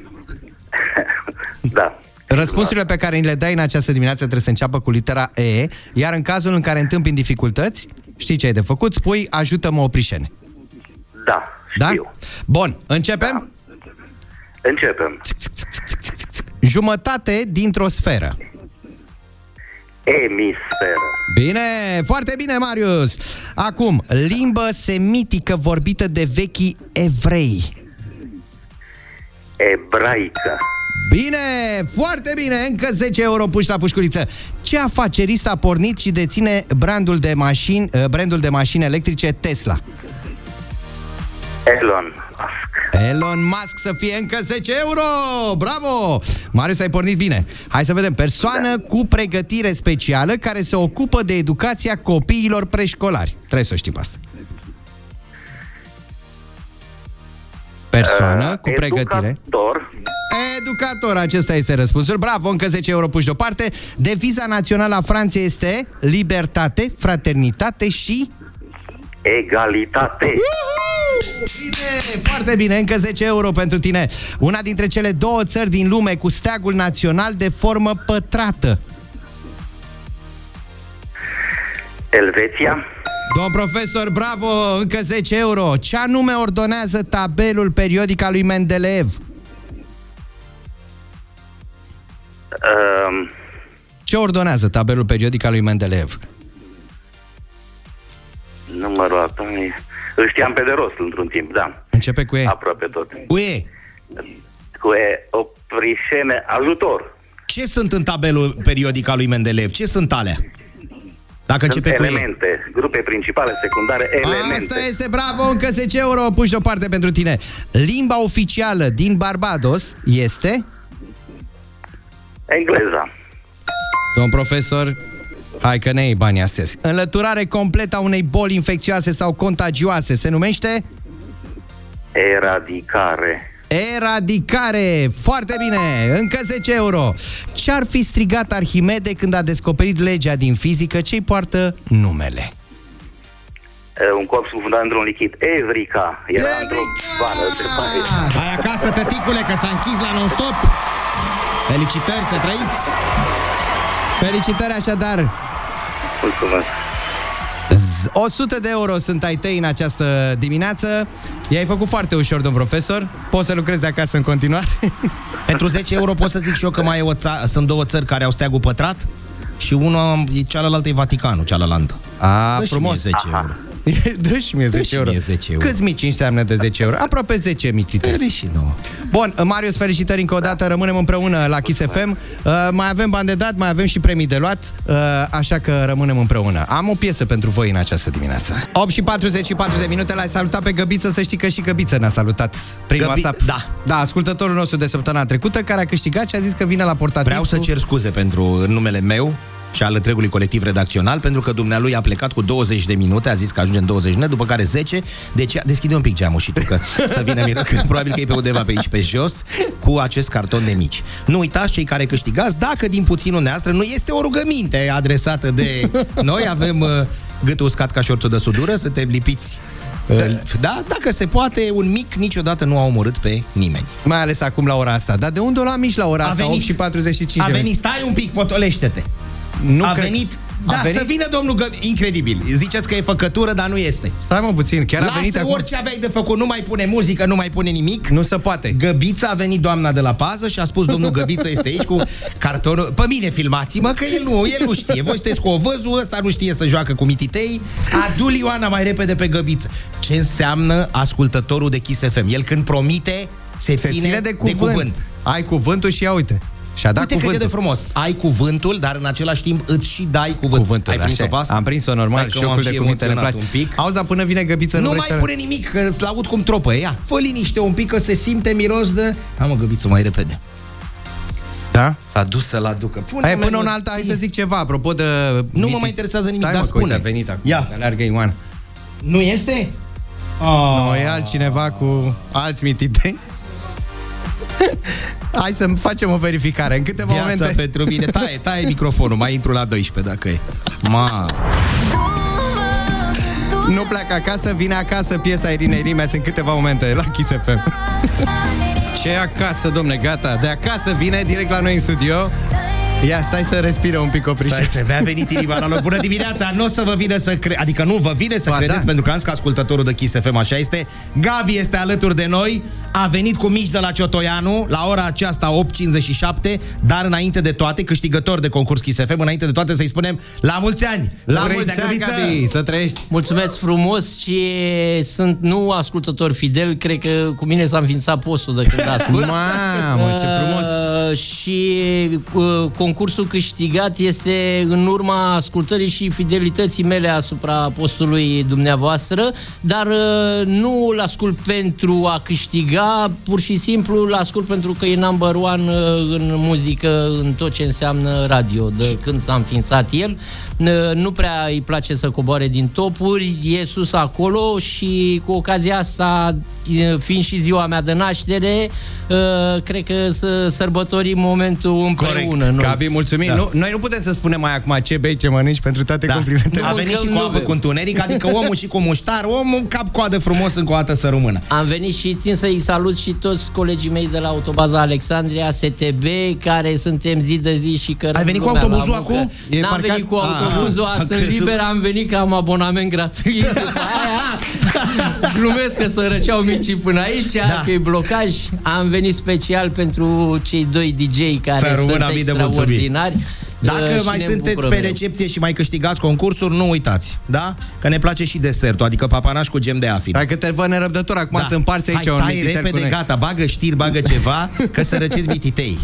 Da. Răspunsurile pe care ni le dai în această dimineață trebuie să înceapă cu litera E, iar în cazul în care întâmpini dificultăți, știi ce ai de făcut? Spui, ajută-mă, oprișene. Da, Da? Bun, începem? Începem. Jumătate dintr-o sferă. Emisferă. Bine, foarte bine, Marius! Acum, limbă semitică vorbită de vechii evrei. Ebraică. Bine, foarte bine, încă 10 euro puși la pușculiță. Ce afacerist a pornit și deține brandul de mașini, eh, brandul de mașini electrice Tesla? Elon. Elon Musk să fie încă 10 euro! Bravo! Marius, ai pornit bine. Hai să vedem. Persoană cu pregătire specială care se ocupă de educația copiilor preșcolari. Trebuie să o știm asta. Persoană cu pregătire. Educator. Educator, acesta este răspunsul. Bravo, încă 10 euro puși deoparte. Deviza națională a Franței este libertate, fraternitate și... Egalitate. Bine, foarte bine, încă 10 euro pentru tine. Una dintre cele două țări din lume cu steagul național de formă pătrată. Elveția. Domn profesor, bravo, încă 10 euro. Ce anume ordonează tabelul periodic al lui Mendeleev? Um, Ce ordonează tabelul periodic al lui Mendeleev? Numărul atomii... Îl știam pe de rost într-un timp, da. Începe cu E. Aproape tot. Cu E. Cu E, oprișene, ajutor. Ce sunt în tabelul periodic al lui Mendeleev? Ce sunt alea? Dacă Sunt începe cu E. elemente, grupe principale, secundare, elemente. Asta este, bravo, încă 10 euro, puși deoparte pentru tine. Limba oficială din Barbados este... Engleza. Domn profesor, hai că ne iei banii astăzi. Înlăturare completă a unei boli infecțioase sau contagioase se numește... Eradicare. Eradicare! Foarte bine! Încă 10 euro! Ce-ar fi strigat Arhimede când a descoperit legea din fizică ce-i poartă numele? E, Un corp scufundat într-un lichid. Evrica. Era într-o vană de pare. Ai acasă, tăticule, că s-a închis la non-stop. Felicitări, să trăiți! Felicitări așadar! Mulțumesc. Z- 100 de euro sunt ai tăi în această dimineață. I-ai făcut foarte ușor, domn profesor. Poți să lucrezi de acasă în continuare. Pentru 10 euro pot să zic și eu că mai e o ța- sunt două țări care au steagul pătrat și una, cealaltă e Vaticanul, cealaltă. A, Dă și frumos. mie 10 euro. Dă și mie 10 și euro. mie 10 euro. Câți mici înseamnă de 10 euro? Aproape 10 mici. Dă și nouă. Bun, Marius, felicitări încă o dată, rămânem împreună la Kiss FM. Uh, mai avem bani de dat, mai avem și premii de luat, uh, așa că rămânem împreună. Am o piesă pentru voi în această dimineață. 8 și 44 de minute, l-ai salutat pe Găbiță, să știi că și Găbiță ne-a salutat prin Găbi- WhatsApp. da. Da, ascultătorul nostru de săptămâna trecută, care a câștigat și a zis că vine la portativ. Vreau să cu- cer scuze pentru în numele meu și al întregului colectiv redacțional, pentru că dumnealui a plecat cu 20 de minute, a zis că ajunge în 20 de minute, după care 10, deci deschide un pic geamul și tu, că să vină miră, că probabil că e pe undeva pe aici, pe jos, cu acest carton de mici. Nu uitați, cei care câștigați, dacă din puținul neastră nu este o rugăminte adresată de noi, avem uh, gâtul uscat ca șorțul de sudură, suntem lipiți uh, da, dacă se poate, un mic niciodată nu a omorât pe nimeni. Mai ales acum la ora asta. Dar de unde o lua mici la ora A asta? venit. 8 și 45 A de venit, minute. stai un pic, potolește-te. Nu a cred- venit. A Da, venit? să vină domnul Gă... Incredibil. Ziceți că e făcătură, dar nu este. Stai mă puțin, chiar Lasă a venit acum. orice aveai de făcut, nu mai pune muzică, nu mai pune nimic. Nu se poate. Găbița a venit doamna de la pază și a spus domnul Găbiță este aici cu cartonul. Pe mine filmați-mă că el nu, el nu știe. Voi sunteți cu o văzul, ăsta nu știe să joacă cu mititei. Adu Ioana mai repede pe Găbiță. Ce înseamnă ascultătorul de Kiss FM? El când promite se, Se ține de cuvânt. de cuvânt. Ai cuvântul și ia uite. Și-a dat Uite cât e cuvântul. de frumos. Ai cuvântul, dar în același timp îți și dai cuvânt. Cuvântul, Ai prins-o așa pe e. asta? Am prins-o normal, Hai că jocul m-am de și cuvinte ne emoționat place. un pic. Auzi, dar până vine găbiță, nu, Nu vrei mai să... pune nimic, că îți aud cum tropă. Ia, fă liniște un pic, că se simte miros de... Am o găbiță mai repede. Da? S-a dus să-l aducă. Pune Hai, până în alta, hai să zic ceva, apropo de... Nu mă mai interesează nimic, Stai, dar mă, că uite, spune. a venit acum. Ia. Alergă Ioana. Nu este? Oh. Nu, e altcineva cu alți mititei. Hai să facem o verificare. În câteva Viața momente... pentru mine. Taie, taie microfonul, mai intru la 12 dacă e. Ma. Nu pleacă acasă, vine acasă piesa Irinei Rimes în câteva momente la Kiss FM. Ce acasă, domne, gata. De acasă vine direct la noi în studio. Ia, stai să respire un pic, opriște. Stai, să mi-a venit inima la loc. Bună dimineața! Nu o să vă vine să cre... Adică nu vă vine să Ba, credeți, da. pentru că am zis că ascultătorul de Kiss FM așa este. Gabi este alături de noi, a venit cu mici de la Ciotoianu, la ora aceasta 8.57, dar înainte de toate, câștigător de concurs Kiss FM, înainte de toate să-i spunem la mulți ani! La Să mulți trăiești, ani, Gabiță! Gabi, să trăiești. Mulțumesc frumos și sunt nu ascultător fidel, cred că cu mine s-a înființat postul de când ascult. Mamă, ce frumos. Uh, și uh, concursul câștigat este în urma ascultării și fidelității mele asupra postului dumneavoastră, dar uh, nu îl ascult pentru a câștiga, pur și simplu îl ascult pentru că e number one uh, în muzică, în tot ce înseamnă radio, de când s-a înființat el. Uh, Nu prea îi place să coboare din topuri, e sus acolo și cu ocazia asta, uh, fiind și ziua mea de naștere, uh, cred că să sărbătorim momentul împreună. noi Gabi, mulțumim. Da. Nu, noi nu putem să spunem mai acum ce bei, ce mănânci pentru toate da. complimentele. A venit și cu apă cu întuneric, adică omul și cu muștar, omul cap-coadă frumos încă o dată să rămână. Am venit și țin să-i salut și toți colegii mei de la Autobaza Alexandria, STB, care suntem zi de zi și că Ai venit cu autobuzul acum? E N-am parcat? venit cu Ah, autobuzul, am sunt crezut. liber, am venit că am abonament gratuit. După aia, glumesc că să răceau micii până aici, da. că e blocaj. Am venit special pentru cei doi DJ care Să rămână sunt mii de mulțumiri. extraordinari. Dacă Uh, și mai ne sunteți bucură pe mereu. recepție și mai câștigați concursuri, nu uitați, da? Că ne place și desertul, adică papanaș cu gem de afin. Hai că te văd nerăbdător acum să împarți aici Hai, un tai mititer cu repede, noi. gata, bagă știri, bagă ceva, că să răceți mititei.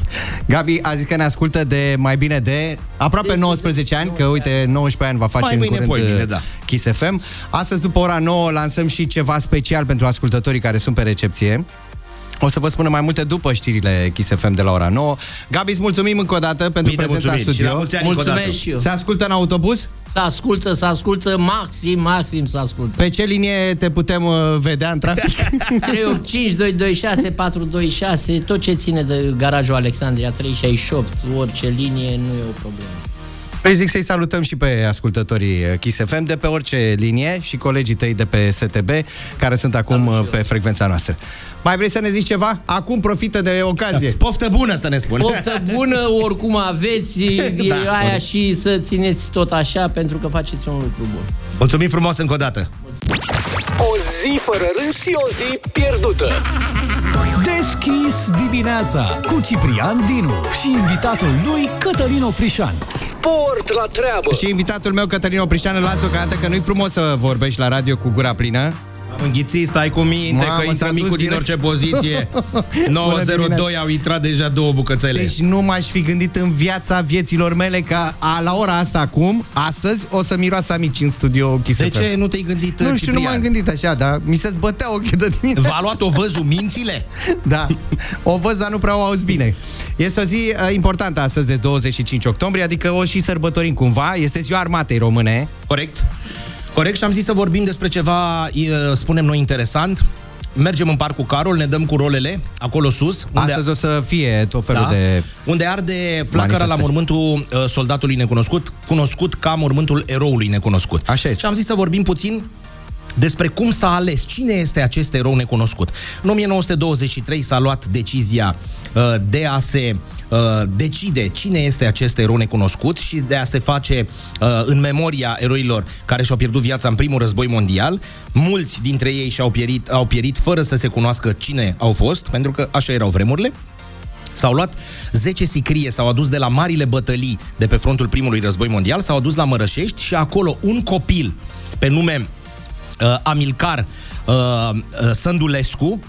Gabi a zis că ne ascultă de mai bine de aproape 19 ani, că uite, 19 ani va face Mai în mâine, curând poimine, uh, da. Kiss FM. Astăzi, după ora 9, lansăm și ceva special pentru ascultătorii care sunt pe recepție. O să vă spunem mai multe după știrile Kiss FM de la ora 9. Gabi, îți mulțumim încă o dată pentru Mii de prezența în mulțumiri și studio. la mulți ani încă o dată. Mulțumesc și eu. Se ascultă în autobuz? Se ascultă, se ascultă maxim, maxim se ascultă. Pe ce linie te putem uh, vedea în trafic? 52226 426, tot ce ține de garajul Alexandria 368, orice linie, nu e o problemă. Păi zic să-i salutăm și pe ascultătorii uh, Kiss FM de pe orice linie și colegii tăi de pe STB care sunt acum uh, pe frecvența noastră. Mai vrei să ne zici ceva? Acum profită de ocazie. Poftă bună să ne spune. Poftă bună, oricum aveți, e Da, aia și să țineți tot așa, pentru că faceți un lucru bun. Mulțumim frumos încă o dată. O zi fără râs și o zi pierdută. Deschis dimineața cu Ciprian Dinu și invitatul lui Cătălin Oprișan. Sport la treabă. Și invitatul meu, Cătălin Oprișan, îl las deocamdată că nu-i frumos să vorbești la radio cu gura plină. Am înghițit, stai cu minte, Mamă, că intră s-a micul dus din direct. orice poziție. Bună 902 dimineața. au intrat deja două bucățele. Deci nu m-aș fi gândit în viața vieților mele că a, la ora asta acum, astăzi, o să miroasă amici în studio Kiss De FM. ce nu te-ai gândit, Nu știu, Ciprian? nu m-am gândit așa, dar mi se zbătea ochii de dimineață. V-a luat o văzul mințile? Da, o văz, dar nu prea o auzi bine. Este o zi uh, importantă astăzi de 25 octombrie, adică o și sărbătorim cumva. Este ziua armatei române. Corect. Corect și am zis să vorbim despre ceva, e, spunem noi, interesant. Mergem în Parcul Carol, ne dăm cu rolele, acolo sus. Astăzi o să fie tot felul Da. de... Unde arde flacăra la manifestări. mormântul uh, soldatului necunoscut, cunoscut ca mormântul eroului necunoscut. Așa este. Și am zis să vorbim puțin despre cum s-a ales, cine este acest erou necunoscut. În 1923 s-a luat decizia uh, de a se uh, decide cine este acest erou necunoscut și de a se face uh, în memoria eroilor care și-au pierdut viața în primul război mondial. Mulți dintre ei și-au pierit, au pierit fără să se cunoască cine au fost, pentru că așa erau vremurile. S-au luat 10 sicrie, s-au adus de la marile bătălii de pe frontul primului război mondial, s-au adus la Mărășești și acolo un copil pe nume uh, Amilcar uh, uh, Sândulescu,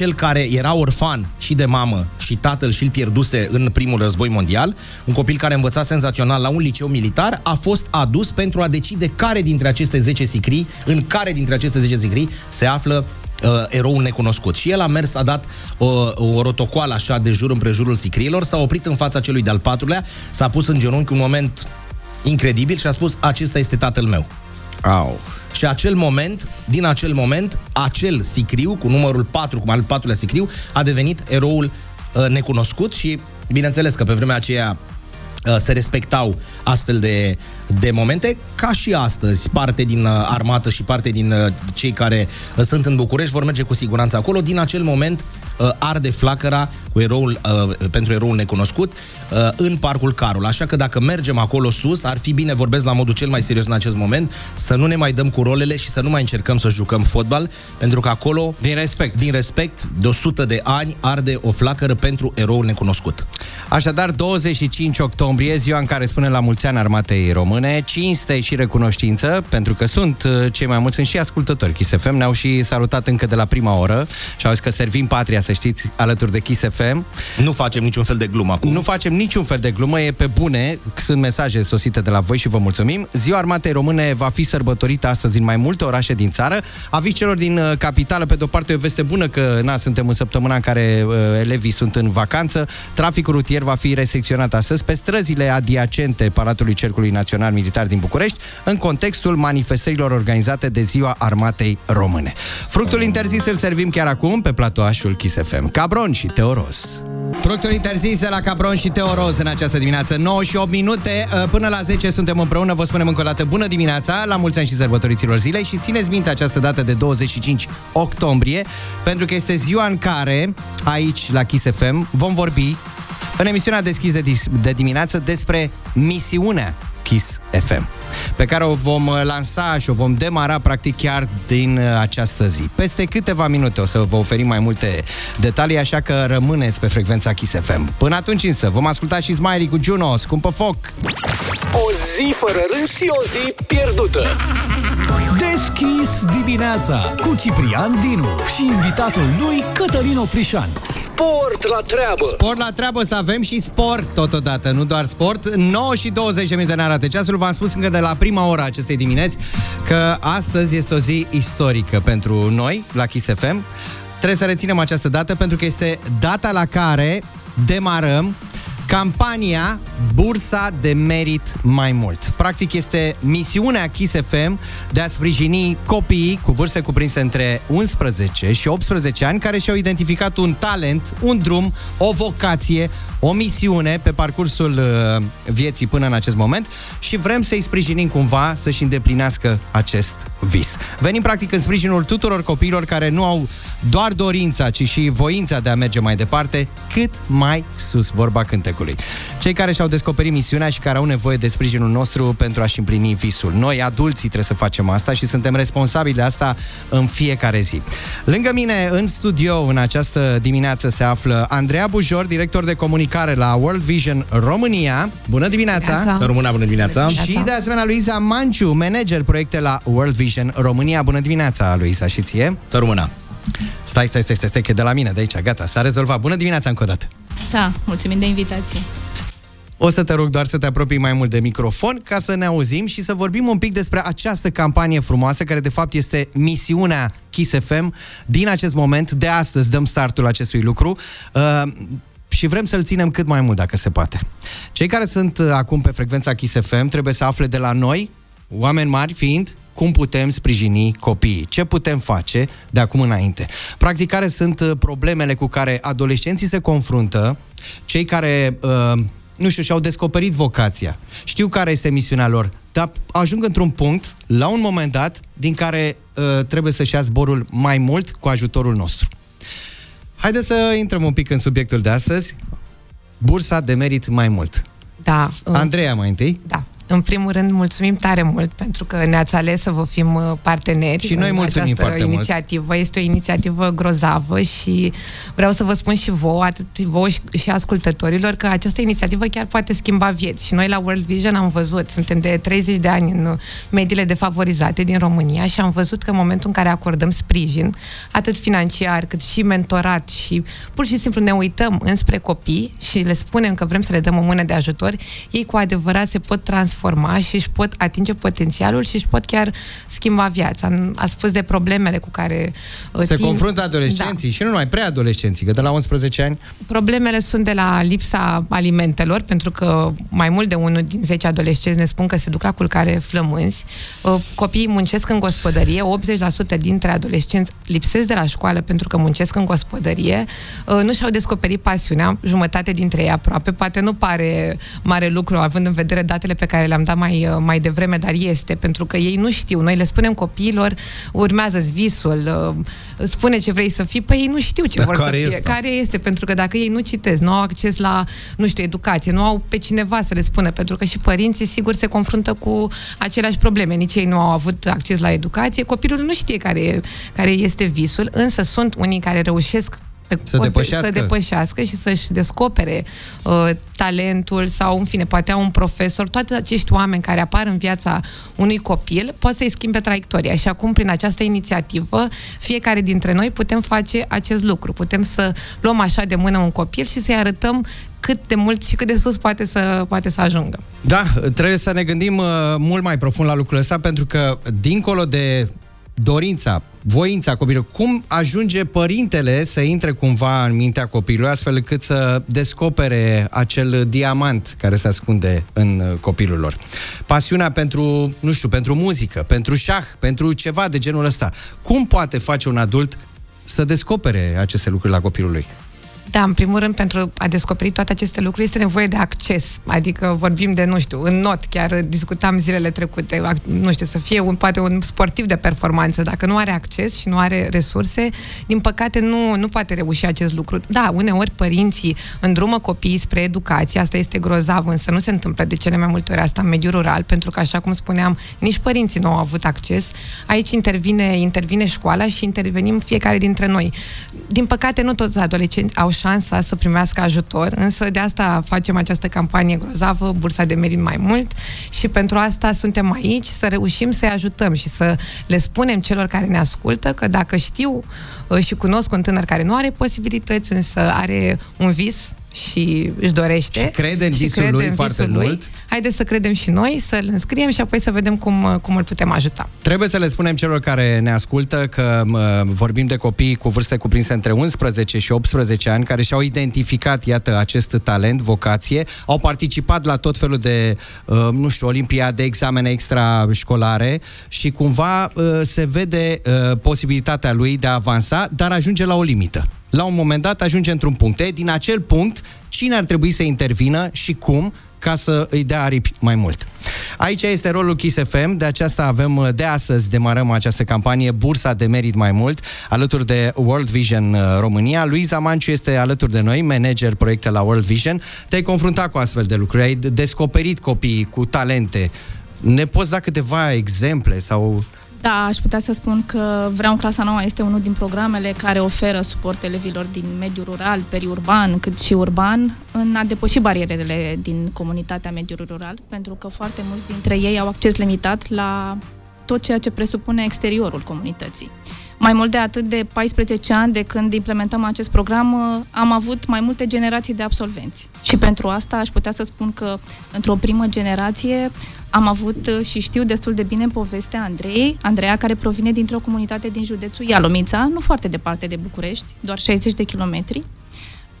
cel care era orfan și de mamă și tatăl și-l pierduse în primul război mondial, un copil care învăța senzațional la un liceu militar, a fost adus pentru a decide care dintre aceste 10 sicrii, în care dintre aceste 10 sicrii se află uh, eroul necunoscut. Și el a mers, a dat o, o rotocoală așa de jur împrejurul sicriilor, s-a oprit în fața celui de-al patrulea, s-a pus în genunchi un moment incredibil și a spus, acesta este tatăl meu. Au. Și acel moment, din acel moment, acel sicriu, cu numărul 4, cum al patrulea sicriu, a devenit eroul uh, necunoscut și, bineînțeles că pe vremea aceea uh, se respectau astfel de, de momente, ca și astăzi, parte din uh, armată și parte din uh, cei care uh, sunt în București vor merge cu siguranță acolo. Din acel moment uh, arde flacăra cu eroul, uh, pentru eroul necunoscut uh, în Parcul Carol. Așa că dacă mergem acolo sus, ar fi bine, vorbesc la modul cel mai serios în acest moment, să nu ne mai dăm cu rolele și să nu mai încercăm să jucăm fotbal, pentru că acolo, din respect, din respect de 100 de ani, arde o flacără pentru eroul necunoscut. Așadar, 25 octombrie, ziua în care spune la mulți ani armatei române, cinste și recunoștință, pentru că sunt uh, cei mai mulți, sunt și ascultători Kiss FM, ne-au și salutat încă de la prima oră și au zis că servim patria, să știți, alături de Kiss FM. Nu facem niciun fel de glumă acum. Nu facem niciun fel de glumă, e pe bune, sunt mesaje sosite de la voi și vă mulțumim. Ziua Armatei Române va fi sărbătorită astăzi în mai multe orașe din țară. Aviți celor din uh, capitală, pe de-o parte e o veste bună că na, suntem în săptămâna în care uh, elevii sunt în vacanță. Traficul rutier va fi restricționat astăzi pe străzile adiacente Palatului Cercului Național Militar din București, în contextul manifestărilor organizate de Ziua Armatei Române. Fructul interzis îl servim chiar acum pe platoașul Kiss FM. Cabron și Teoros. Fructuri interzise la Cabron și Teo Roz în această dimineață 9 și 8 minute uh, Până la 10 suntem împreună Vă spunem încă o dată bună dimineața La mulți ani și sărbătoriților zilei Și țineți minte această dată de 25 octombrie Pentru că este ziua în care Aici la Kiss FM Vom vorbi în emisiunea deschis de, dis- de dimineață Despre misiunea Kiss FM pe care o vom uh, lansa și o vom demara practic chiar din uh, această zi. Peste câteva minute o să vă oferim mai multe detalii, așa că rămâneți pe frecvența Kiss FM. Până atunci însă, vom asculta și Smiley cu Juno, scumpă foc! O zi fără râs și o zi pierdută. Deschis dimineața cu Ciprian Dinu și invitatul lui Cătălin Oprișan. Sport la treabă! Sport la treabă să avem și sport totodată, nu doar sport. 9 și 20 de minute ne arată ceasul. V-am spus încă de la prima ora acestei dimineți că astăzi este o zi istorică pentru noi la Kiss FM. Trebuie să reținem această dată pentru că este data la care demarăm campania Bursa de Merit Mai Mult. Practic este misiunea Kiss FM de a sprijini copiii cu vârste cuprinse între 11 și 18 ani care și-au identificat un talent, un drum, o vocație, o misiune pe parcursul uh, vieții până în acest moment și vrem să-i sprijinim cumva să-și îndeplinească acest vis. Venim practic în sprijinul tuturor copiilor care nu au doar dorința, ci și voința de a merge mai departe, cât mai sus, vorba cântecului. Cei care și-au descoperit misiunea și care au nevoie de sprijinul nostru pentru a-și împlini visul. Noi, adulții, trebuie să facem asta și suntem responsabili de asta în fiecare zi. Lângă mine, în studio, în această dimineață, se află Andreea Bujor, director de comunicare la World Vision România. Bună dimineața! Să rămână bună dimineața! Și de asemenea Luiza Manciu, manager proiecte la World Vision România. Bună dimineața, Luiza, și ție! Să rămână! Stai, stai, stai, stai, stai, că e de la mine, de aici, gata, s-a rezolvat. Bună dimineața încă o dată! Da, mulțumim de invitație. O să te rog doar să te apropii mai mult de microfon ca să ne auzim și să vorbim un pic despre această campanie frumoasă care de fapt este misiunea Kiss FM. Din acest moment, de astăzi, dăm startul acestui lucru. Uh, și vrem să-l ținem cât mai mult dacă se poate. Cei care sunt uh, acum pe frecvența Kiss FM trebuie să afle de la noi, oameni mari fiind, cum putem sprijini copiii, ce putem face de acum înainte. Practic, care sunt uh, problemele cu care adolescenții se confruntă, cei care, uh, nu știu, și-au descoperit vocația, știu care este misiunea lor, dar ajung într-un punct, la un moment dat, din care uh, trebuie să-și ia zborul mai mult cu ajutorul nostru. Haideți să intrăm un pic în subiectul de astăzi. Bursa de merit mai mult. Da. Andreea mai întâi. Da. În primul rând, mulțumim tare mult pentru că ne-ați ales să vă fim uh, parteneri Și noi în mulțumim această foarte mult. inițiativă. Este o inițiativă grozavă și vreau să vă spun și vouă, atât vouă și, și ascultătorilor, că această inițiativă chiar poate schimba vieți. Și noi la World Vision am văzut, suntem de 30 de ani în mediile defavorizate din România și am văzut că în momentul în care acordăm sprijin, atât financiar cât și mentorat și pur și simplu ne uităm înspre copii și le spunem că vrem să le dăm o mână de ajutor, ei cu adevărat se pot transforma și își pot atinge potențialul și își pot chiar schimba viața. A spus de problemele cu care uh, Se timp- confruntă adolescenții Da. și nu numai preadolescenții, că de la 11 ani Problemele sunt de la lipsa alimentelor, pentru că mai mult de unul din 10 adolescenți ne spun că se duc la culcare flămânzi. Uh, Copiii muncesc în gospodărie, 80% dintre adolescenți lipsesc de la școală pentru că muncesc în gospodărie, Uh, nu și-au descoperit pasiunea, jumătate dintre ei aproape, poate nu pare mare lucru având în vedere datele pe care le-am dat mai, uh, mai devreme, dar este, pentru că ei nu știu. Noi le spunem copiilor, urmează-ți visul, uh, spune ce vrei să fii, păi ei nu știu ce Dar vor care să fie. este? Care este? Pentru că dacă ei nu citesc, nu au acces la, nu știu, educație, nu au pe cineva să le spună, pentru că și părinții, sigur, se confruntă cu aceleași probleme. Nici ei nu au avut acces la educație, copilul nu știe care, e- care este visul, însă sunt unii care reușesc pe Să pot- depășească. să depășească și să-și descopere uh, talentul sau, în fine, poate au un profesor. Toate acești oameni care apar în viața unui copil pot să-i schimbe traiectoria. Și acum, prin această inițiativă, fiecare dintre noi putem face acest lucru. Putem să luăm așa de mână un copil și să-i arătăm cât de mult și cât de sus poate să, poate să ajungă. Da, trebuie să ne gândim uh, mult mai profund la lucrul ăsta, pentru că, dincolo de dorința, voința copilului, cum ajunge părintele să intre cumva în mintea copilului, astfel încât să descopere acel diamant care se ascunde în uh, copilul lor. Pasiunea pentru, nu știu, pentru muzică, pentru șah, pentru ceva de genul ăsta. Cum poate face un adult să descopere aceste lucruri la copilul lui? Da, în primul rând, pentru a descoperi toate aceste lucruri este nevoie de acces. Adică vorbim de, nu știu, în not, chiar discutam zilele trecute, ac- nu știu, să fie un, poate un sportiv de performanță. Dacă nu are acces și nu are resurse, din păcate nu, nu poate reuși acest lucru. Da, uneori părinții îndrumă copiii spre educație, asta este grozav, însă nu se întâmplă de cele mai multe ori asta în mediul rural, pentru că, așa cum spuneam, nici părinții nu au avut acces. Aici intervine, intervine școala și intervenim fiecare dintre noi. Din păcate, nu toți adolescenți au șansa să primească ajutor, însă de asta facem această campanie grozavă, Bursa de Merit mai mult și pentru asta suntem aici, să reușim să-i ajutăm și să le spunem celor care ne ascultă că dacă știu uh, și cunosc un tânăr care nu are posibilități, însă are un vis și își dorește. Și crede în visul lui foarte mult. Haideți să credem și noi, să-l înscriem și apoi să vedem cum, uh, cum îl putem ajuta. Trebuie să le spunem celor care ne ascultă că uh, vorbim de copii cu vârste cuprinse între 11 și 18 ani care și-au identificat, iată, acest talent, vocație, au participat la tot felul de, uh, nu știu, olimpiade, examene extrașcolare și cumva uh, se vede uh, posibilitatea lui de a avansa, dar ajunge la o limită. La un moment dat ajunge într-un punct. E, din acel punct, cine ar trebui să intervină și cum ca să îi dea aripi mai mult. Aici este rolul Kiss FM, de aceasta avem, de astăzi demarăm această campanie Bursa de Merit mai mult, alături de World Vision uh, România. Luiza Manciu este alături de noi, manager proiecte la World Vision. Te-ai confruntat cu astfel de lucruri, ai descoperit copiii cu talente. Ne poți da câteva exemple sau... Da, aș putea să spun că Vreau în clasa nouă este unul din programele care oferă suport elevilor din mediul rural, periurban, cât și urban, în a depăși barierele din comunitatea mediului rural, pentru că foarte mulți dintre ei au acces limitat la tot ceea ce presupune exteriorul comunității. Mai mult de atât, de 14 ani de când implementăm acest program, am avut mai multe generații de absolvenți. Și pentru asta aș putea să spun că într-o primă generație am avut uh, și știu destul de bine povestea Andrei, Andreea care provine dintr-o comunitate din județul Ialomița, nu foarte departe de București, doar 60 de kilometri.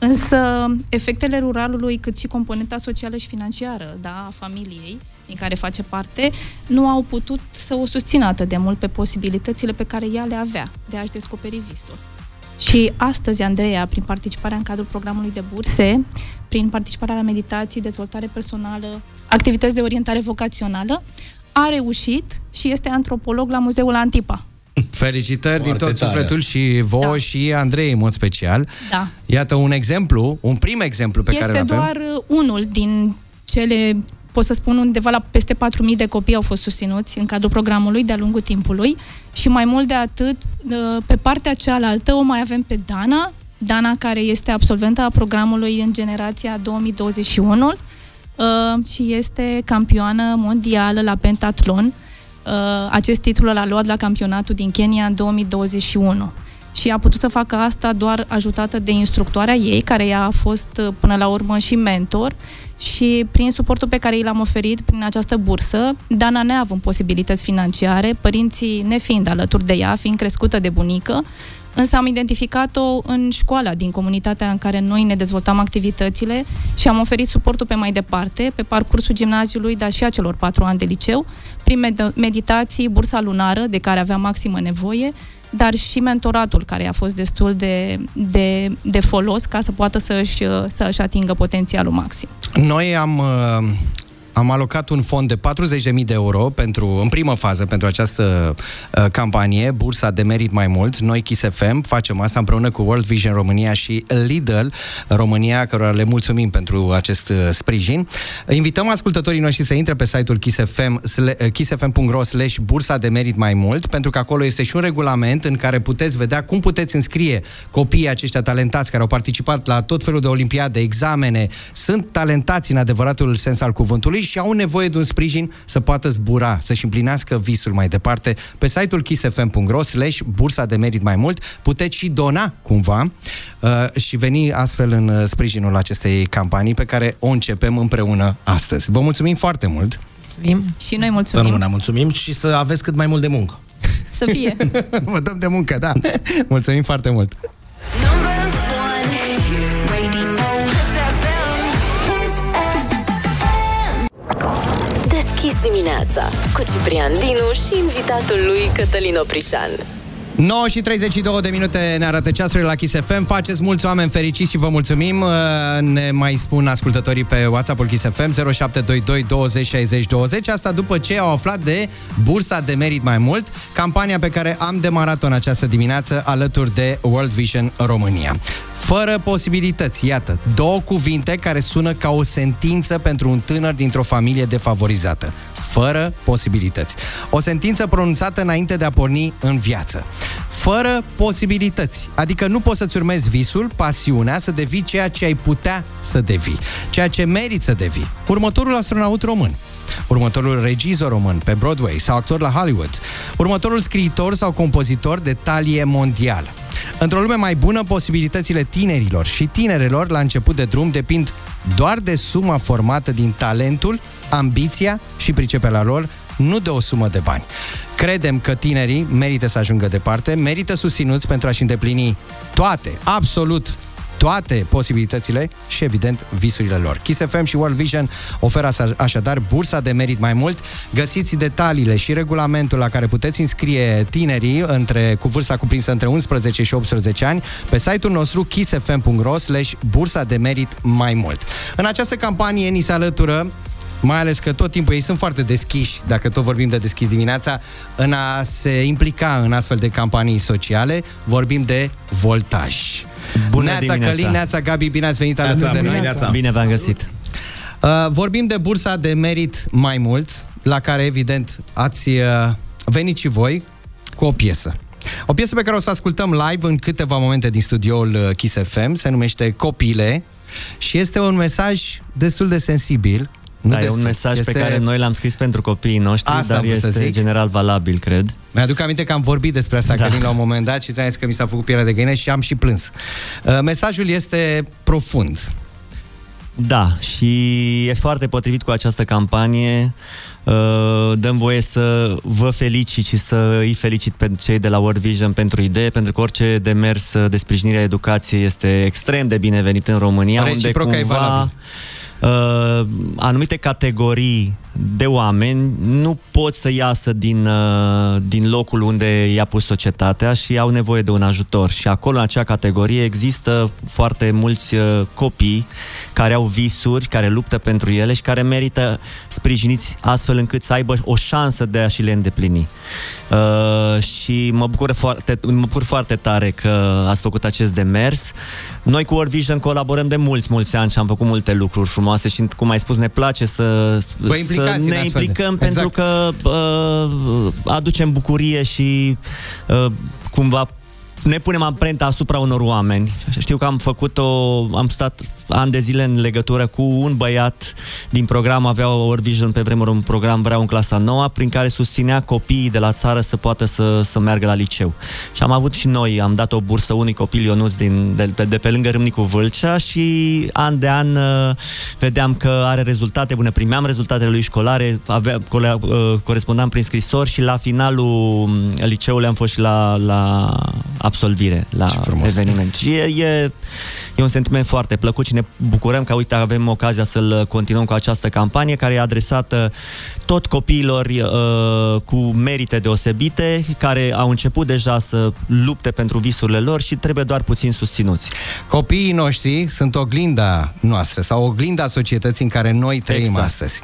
Însă efectele ruralului, cât și componenta socială și financiară da, a familiei din care face parte, nu au putut să o susțină atât de mult pe posibilitățile pe care ea le avea de a-și descoperi visul. Și astăzi, Andreea, prin participarea în cadrul programului de burse, prin participarea la meditații, dezvoltare personală, activități de orientare vocațională, a reușit și este antropolog la Muzeul Antipa. Felicitări din Foarte tot tare sufletul și vouă Da. și Andrei în mod special. Da. Iată un exemplu, un prim exemplu pe care este îl avem. doar uh, unul din cele, pot să spun, undeva la peste 4.000 de copii au fost susținuți în cadrul programului de-a lungul timpului și mai mult de atât, uh, pe partea cealaltă o mai avem pe Dana, Dana care este absolventă a programului în generația 2021 uh, și este campioană mondială la pentatlon. Uh, acest titlu l-a luat la campionatul din Kenya în 2021 și a putut să facă asta doar ajutată de instructoarea ei, care ea a fost uh, până la urmă și mentor și prin suportul pe care i l-am oferit prin această bursă, Dana neavând posibilități financiare, părinții nefiind alături de ea, fiind crescută de bunică, însă am identificat-o în școala din comunitatea în care noi ne dezvoltam activitățile și am oferit suportul pe mai departe, pe parcursul gimnaziului, dar și a celor patru ani de liceu, prin med- meditații, bursa lunară, de care avea maximă nevoie, dar și mentoratul care a fost destul de, de, de folos ca să poată să-și, să-și atingă potențialul maxim. Noi am, uh, am alocat un fond de 40.000 de euro pentru, în primă fază pentru această uh, campanie, Bursa de Merit Mai Mult. Noi, Kiss FM, facem asta împreună cu World Vision România și Lidl România, cărora le mulțumim pentru acest uh, sprijin. Invităm ascultătorii noștri să intre pe site-ul kissfm, sle- kissfm.ro slash Bursa de Merit Mai Mult, pentru că acolo este și un regulament în care puteți vedea cum puteți înscrie copiii aceștia talentați care au participat la tot felul de olimpiade, examene, sunt talentați în adevăratul sens al cuvântului și au nevoie de un sprijin să poată zbura, să-și împlinească visul mai departe. Pe site-ul kissfm.ro slash bursa de merit mai mult puteți și dona cumva uh, și veni astfel în uh, sprijinul acestei campanii pe care o începem împreună astăzi. Vă mulțumim foarte mult! Mulțumim. Și noi Să mulțumim. rămână, mulțumim și să aveți cât mai mult de muncă. Să fie. Vă dăm de muncă, da! Mulțumim foarte mult! Dimineața cu Ciprian Dinu și invitatul lui Cătălin Oprișan. 9 și 32 de minute ne arată ceasurile la Kiss FM. Faceți mulți oameni fericiți și vă mulțumim. Uh, Ne mai spun ascultătorii pe WhatsApp-ul Kiss FM 0722 20 60 20. Asta după ce au aflat de bursa de merit mai mult, campania pe care am demarat-o în această dimineață alături de World Vision România. Fără posibilități, iată, două cuvinte care sună ca o sentință pentru un tânăr dintr-o familie defavorizată. Fără posibilități. O sentință pronunțată înainte de a porni în viață. Fără posibilități. Adică nu poți să-ți urmezi visul, pasiunea, să devii ceea ce ai putea să devii. Ceea ce meriți să devii. Următorul astronaut român următorul regizor român pe Broadway sau actor la Hollywood, următorul scriitor sau compozitor de talie mondială. Într-o lume mai bună, posibilitățile tinerilor și tinerelor la început de drum depind doar de suma formată din talentul, ambiția și priceperea lor, nu de o sumă de bani. Credem că tinerii merită să ajungă departe, merită susținuți pentru a-și îndeplini toate, absolut toate posibilitățile și, evident, visurile lor. Kiss FM și World Vision oferă asa- așadar bursa de merit mai mult. Găsiți detaliile și regulamentul la care puteți înscrie tinerii între, cu vârsta cuprinsă între 11 și 18 ani pe site-ul nostru kissfm.ro slash bursa de merit mai mult. În această campanie ni se alătură mai ales că tot timpul ei sunt foarte deschiși, dacă tot vorbim de deschis dimineața, în a se implica în astfel de campanii sociale, vorbim de voltaj. Bună Neața dimineața. Călin, Neața Gabi, bine ați venit alături de noi. Bine v-am găsit. Uh, vorbim de bursa de merit mai mult, la care evident ați uh, venit și voi cu o piesă. O piesă pe care o să ascultăm live în câteva momente din studioul uh, Kiss FM, se numește Copile și este un mesaj destul de sensibil. Nu Da, e destul, un mesaj este... pe care noi l-am scris pentru copiii noștri, Asta am dar vrut să este zic. general valabil, cred. Mi-aduc aminte că am vorbit despre asta, da. Da. Călin, la un moment dat și ți-am zis că mi s-a făcut pielea de găină și am și plâns. Uh, Mesajul este profund. Da, și e foarte potrivit cu această campanie. Uh, Dăm voie să vă felicit și să îi felicit pe cei de la World Vision pentru idee, pentru că orice demers de sprijinire a educației este extrem de binevenit în România, Reciproc unde e cumva valabil. Uh, anumite categorii de oameni nu pot să iasă din, uh, din locul unde i-a pus societatea și au nevoie de un ajutor. Și acolo, în acea categorie, există foarte mulți uh, copii care au visuri, care luptă pentru ele și care merită sprijiniți astfel încât să aibă o șansă de a și le îndeplini. Uh, și mă bucur, foarte, mă bucur foarte tare că ați făcut acest demers. Noi cu World Vision colaborăm de mulți, mulți ani și am făcut multe lucruri frumoase și, cum ai spus, ne place să, Vă să implicați în ne astfel de- implicăm Exact. pentru că uh, aducem bucurie și uh, cumva ne punem amprenta asupra unor oameni. Știu că am făcut-o, am stat ani de zile în legătură cu un băiat din program, avea World Vision pe vremuri un program Vreau în clasa 9 prin care susținea copiii de la țară să poată să, să meargă la liceu. Și am avut și noi, am dat o bursă unui copil Ionuț din, de, de, de pe lângă Râmnicu Vâlcea și an de an uh, vedeam că are rezultate bune, primeam rezultatele lui școlare, avea, cole, uh, corespondam prin scrisori și la finalul um, liceului am fost și la, la absolvire, la eveniment. Și e, e, e un sentiment foarte plăcut și ne bucurăm că, uite, avem ocazia să-l continuăm cu această campanie care e adresată tot copiilor uh, cu merite deosebite, care au început deja să lupte pentru visurile lor și trebuie doar puțin susținuți. Copiii noștri sunt oglinda noastră sau oglinda societății în care noi trăim Exact. astăzi.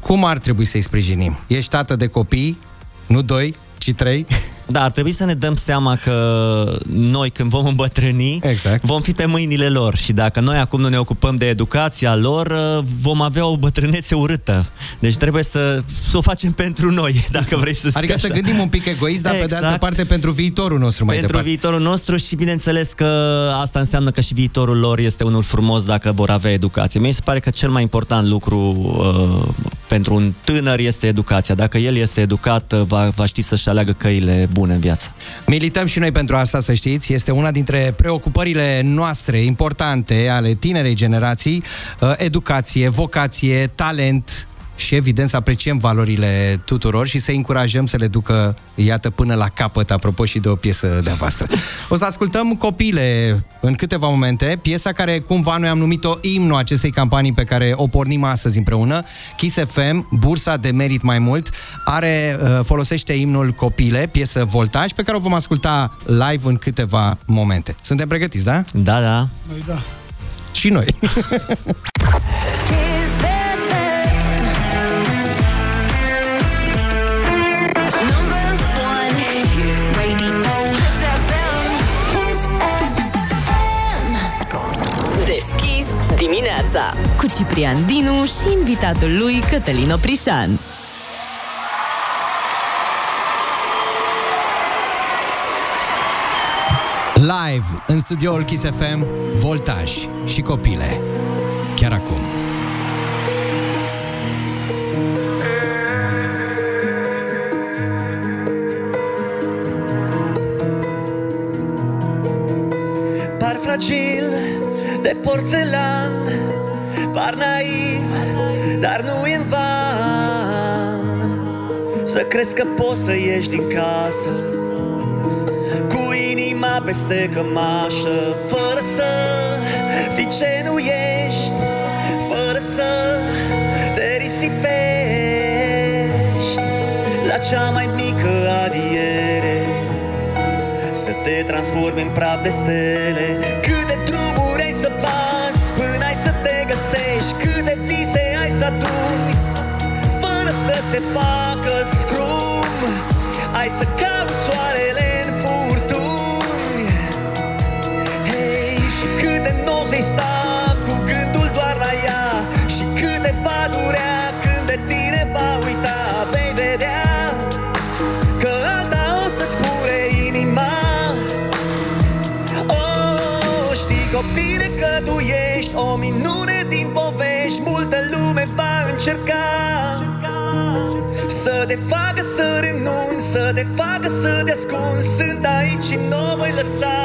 Cum ar trebui să-i sprijinim? Ești tată de copii, nu doi, ci trei? Da, ar trebui să ne dăm seama că noi, când vom îmbătrâni, exact. vom fi pe mâinile lor și dacă noi acum nu ne ocupăm de educația lor, uh, vom avea o bătrânețe urâtă. Deci trebuie să, să o facem pentru noi, dacă vrei să zic Adică așa. să gândim un pic egoist, dar pe de altă Exact. parte pentru viitorul nostru mai pentru departe. viitorul nostru și bineînțeles că asta înseamnă că și viitorul lor este unul frumos dacă vor avea educație. Mie se pare că cel mai important lucru uh, pentru un tânăr este educația. Dacă el este educat, uh, va, va ști să-și aleagă căile bune în viață. Milităm și noi pentru asta, să știți. Este una dintre preocupările noastre importante ale tinerei generații. Uh, Educație, vocație, talent, și evident să apreciem valorile tuturor și să încurajăm să le ducă, iată, până la capăt, apropo și de o piesă de-a voastră. O să ascultăm Copile în câteva momente, piesa care cumva noi am numit-o imnul acestei campanii pe care o pornim astăzi împreună. Kiss FM, bursa de merit mai mult, are, uh, folosește imnul Copile, piesă Voltaj, pe care o vom asculta live în câteva momente. Suntem pregătiți, da? Da, da. Noi da. Și noi. Ciprian Dinu și invitatul lui Cătălin Oprișan. Live în studioul Kiss FM, Voltaj și Copile. Chiar acum. Par fragil de porțelan Par naiv, dar nu e în van. Să crezi că poți să ieși din casă Cu inima peste cămașă Fără să fii ce nu ești Fără să te risipești. La cea mai mică adiere să te transformi în praf de stele se facă scrum. Ai să cauți soarele în furtuni. Hei, și câte nozi ai sta Cu gândul doar la ea? Și câte va durea Când de tine va uita? Vei vedea Că alta o să-ți pure inima. Oh, știi copile că tu ești O minune din povești. Multă lume va încerca Să te facă să renunți Să te facă să te ascunzi Sunt aici și nu o voi lăsa.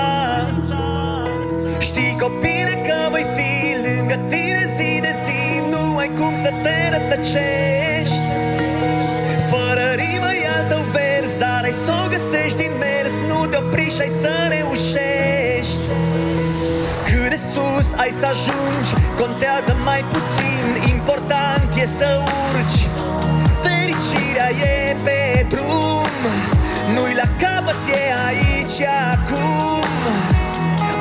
Știi copile că voi fi lângă tine zi de zi. Nu ai cum să te rătăcești. Fără rimă e al tău vers Dar ai să o găsești din mers. Nu te opri și ai să reușești. Cât de sus ai să ajungi Contează mai puțin. Important e să urci. Fericirea e pe drum. Nu-i la capăt, e aici, e acum.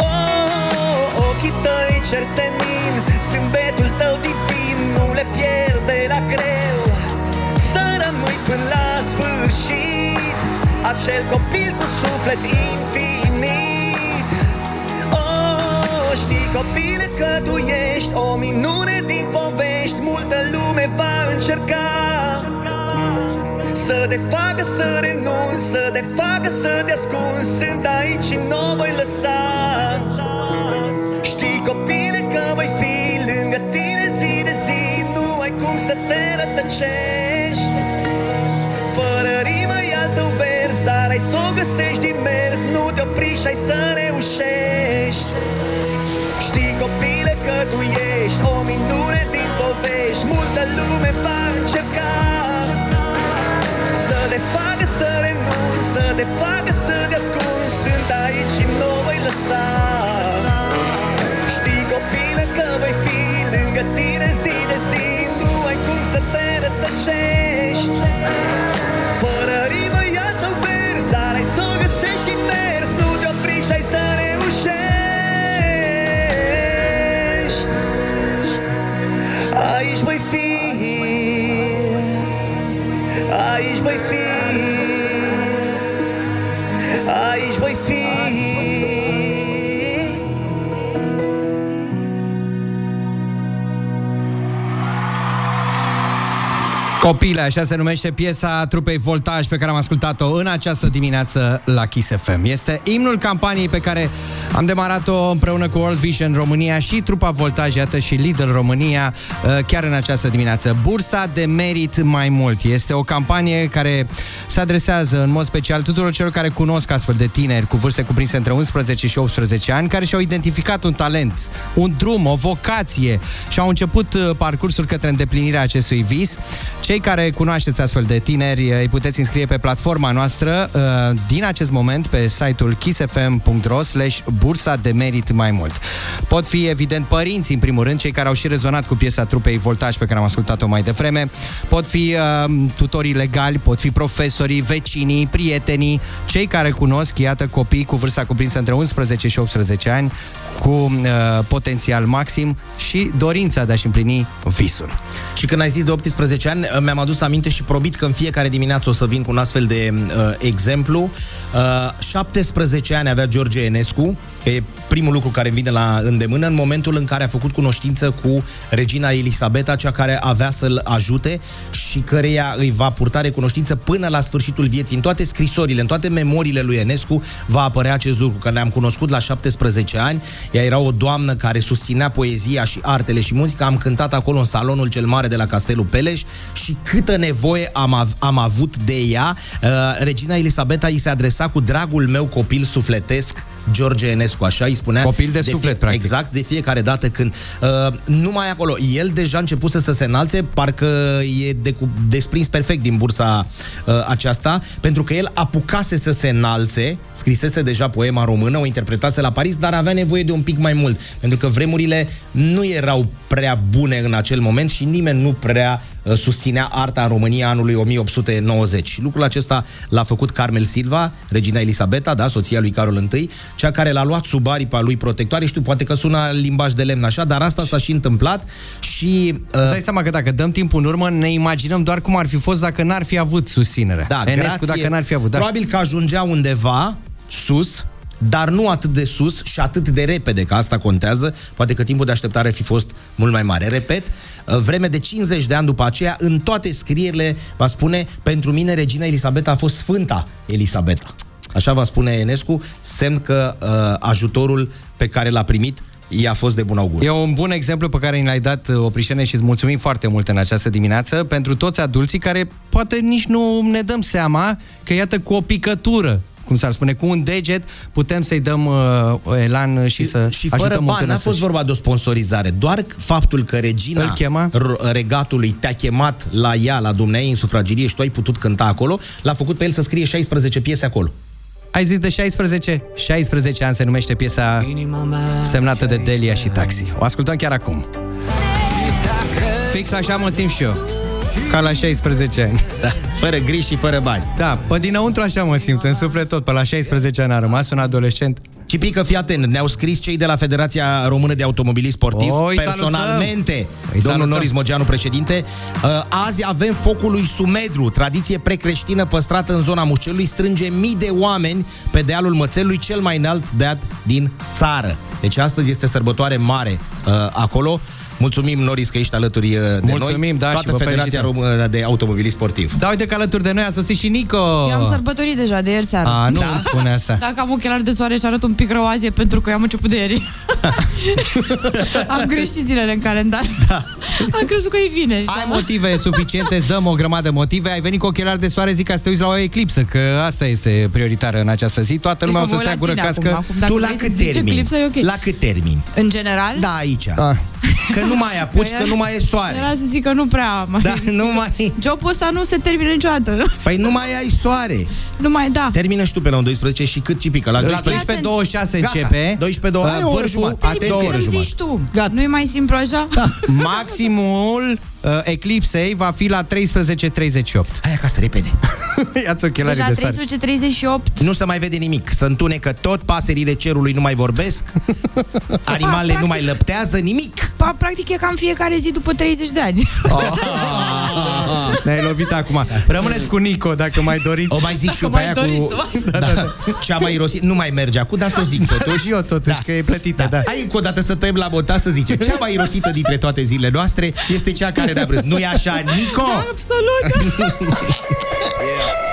Oh, ochii tăi cer senin Zâmbetul tău divin Nu le pierde la greu. Să rămâi până la sfârșit Acel copil cu suflet infinit. Oh, știi copile că tu ești O minune din povești. Multă lume va încerca Să te facă să renunți Să te facă să te ascunzi. Sunt aici și nu o voi lăsa. Știi copile că voi fi lângă tine zi de zi. Nu ai cum să te rătăcești. Fără rimă e al tău vers Dar ai să o găsești din mers. Nu te opri și ai să reușești. Știi copile că tu ești O minune din povești. Multă lume va încerca Să te facă să renunți Să te facă să te ascunzi Sunt aici și nu o voi lăsa. Știi copile că voi fi lângă tine zi de zi. Nu ai cum să te rătăcești Copile, așa se numește piesa trupei Voltaj pe care am ascultat-o în această dimineață la Kiss FM. Este imnul campaniei pe care am demarat-o împreună cu World Vision România și trupa Voltaj, iată și Lidl România, uh, chiar în această dimineață. Bursa de merit mai mult. Este o campanie care se adresează în mod special tuturor celor care cunosc astfel de tineri cu vârste cuprinse între 11 și 18 ani, care și-au identificat un talent, un drum, o vocație și au început uh, parcursul către îndeplinirea acestui vis. Cei care cunoașteți astfel de tineri îi puteți înscrie pe platforma noastră uh, din acest moment pe site-ul kissfm.ro slash bursa de merit mai mult. Pot fi evident părinții în primul rând, cei care au și rezonat cu piesa trupei Voltaj pe care am ascultat-o mai devreme, pot fi uh, tutorii legali, pot fi profesorii, vecinii, prietenii, cei care cunosc, iată, copii cu vârsta cuprinsă între 11 și 18 ani, cu uh, potențial maxim și dorința de a-și împlini visul. Și când ai zis de 18 ani, mi-am adus aminte și probit că în fiecare dimineață o să vin cu un astfel de uh, exemplu. Uh, 17 ani avea George Enescu, e primul lucru care îmi vine la îndemână, în momentul în care a făcut cunoștință cu regina Elisabeta, cea care avea să-l ajute și căreia îi va purta recunoștință până la sfârșitul vieții. În toate scrisorile, în toate memoriile lui Enescu va apărea acest lucru, că ne-am cunoscut la 17 ani, ea era o doamnă care susținea poezia și artele și muzica, am cântat acolo în salonul cel mare de la Castelul Peleș și câtă nevoie am, av- am avut de ea. Uh, regina Elisabeta îi se adresa cu dragul meu copil sufletesc, George Enescu, așa îi spunea. Copil de suflet, practic. Exact, de fiecare dată când... Uh, numai acolo, el deja începuse să se înalțe, parcă e de, desprins perfect din bursa uh, aceasta, pentru că el apucase să se înalțe, scrisese deja poema română, o interpretase la Paris, dar avea nevoie de un pic mai mult, pentru că vremurile nu erau prea bune în acel moment și nimeni nu prea uh, susținea arta în România anului 1890. Și lucrul acesta l-a făcut Carmel Silva, regina Elisabeta, da, soția lui Carol I, cea care l-a luat sub aripa lui protectoare. Știu, poate că sună limbaj de lemn așa, dar asta s-a și întâmplat și... Uh, Îți dai seama că dacă dăm timpul în urmă, ne imaginăm doar cum ar fi fost dacă n-ar fi avut susținere. Da, Enescu grație. dacă n-ar fi avut. Da. Probabil că ajungea undeva sus, dar nu atât de sus și atât de repede, că asta contează. Poate că timpul de așteptare ar fi fost mult mai mare. Repet, uh, vreme de 50 de ani după aceea, în toate scrierile va spune, pentru mine regina Elisabeta a fost Sfânta Elisabeta. Așa va spune Enescu, semn că uh, ajutorul pe care l-a primit i-a fost de bun augur. E un bun exemplu pe care ni l-ai dat, uh, Oprișene, și îți mulțumim foarte mult în această dimineață pentru toți adulții care poate nici nu ne dăm seama că, iată, cu o picătură cum s-ar spune, cu un deget putem să-i dăm uh, elan și să și fără ajutăm bani, n-a să-și- fost vorba de o sponsorizare, doar faptul că regina Îl chema? r- regatului te-a chemat la ea, la dumneai în sufragerie și tu ai putut cânta acolo, l-a făcut pe el să scrie 16 piese acolo. Ai zis de 16? 16 ani se numește piesa semnată de Delia și Taxi. O ascultăm chiar acum. Fix așa mă simt și eu. Ca la 16 ani. Da, fără griji și fără bani. Da, pe dinăuntru așa mă simt, în suflet tot. Pe la 16 ani a rămas un adolescent. Cipică, fii atent, ne-au scris cei de la Federația Română de Automobilism Sportiv, O, îi personalmente, salutăm. Îi domnul salutăm. Noris Mogeanu, președinte. Uh, Azi avem focul lui Sumedru, tradiție precreștină păstrată în zona Mucelului, strânge mii de oameni pe dealul Mățelului, cel mai înalt deal din țară. Deci astăzi este sărbătoare mare uh, acolo. Mulțumim, Noris, că ești alături uh, de Mulțumim, noi. da, și Toată vă Federația felicităm. Română de Automobilism Sportiv. Da, uite că alături de noi a sosit și Nico. Eu am sărbătorit deja de ieri seara. A, nu da? spune asta. Dacă am ochelari de soare și arăt un pic rău azi, e pentru că eu am început de ieri. am greșit zilele în calendar. Da. am crezut că e vineri. Ai motive suficiente, îți dăm o grămadă de motive. Ai venit cu ochelari de soare, zic ca să te uiți la o eclipsă, că asta este prioritară în această zi. Toată lumea o să Adică mă uit stea la gură tine cască. acum, acum, dacă tu la vrei să cât zici termini? eclipsă, e ok. La cât termini? În general? Da, aici. Ah. Că nu mai apuci, că nu mai e soare. Era să zic că nu prea mai... Da, nu mai... Jobul ăsta nu se termină niciodată. Păi nu mai ai soare. Nu mai, da. Termină și tu pe la 12 și cât cipică? La La 12? 12.26 Gata. începe. 12 două. Uh, Ai o oră vârful- jumătate. atenție, Două ore Îmi jumătate. zici tu. Nu e mai simplu așa? Da. Maximul uh, eclipsei va fi la 13.38. Hai acasă, repede. Ia-ți ochelarii Deja de soare. 13.38. Nu se mai vede nimic. Se întunecă tot, pasările cerului nu mai vorbesc, animalele nu mai lăptează, nimic. Pa, practic e cam fiecare zi după 30 de ani. Ah. Ne-ai lovit acum. Rămâneți cu Nico, dacă mai doriți. O mai zic și eu Dacă pe mai aia cu... doriți, da, da, da. Cea mai irosit, nu mai merge acum, dar să o zic totuși. Și eu totuși, că e plătită, da. Hai încă o dată să tăiem la montaj să zice. Cea mai irosită dintre toate zilele noastre este cea care ne-a prins. Nu-i așa, Nico? Absolut!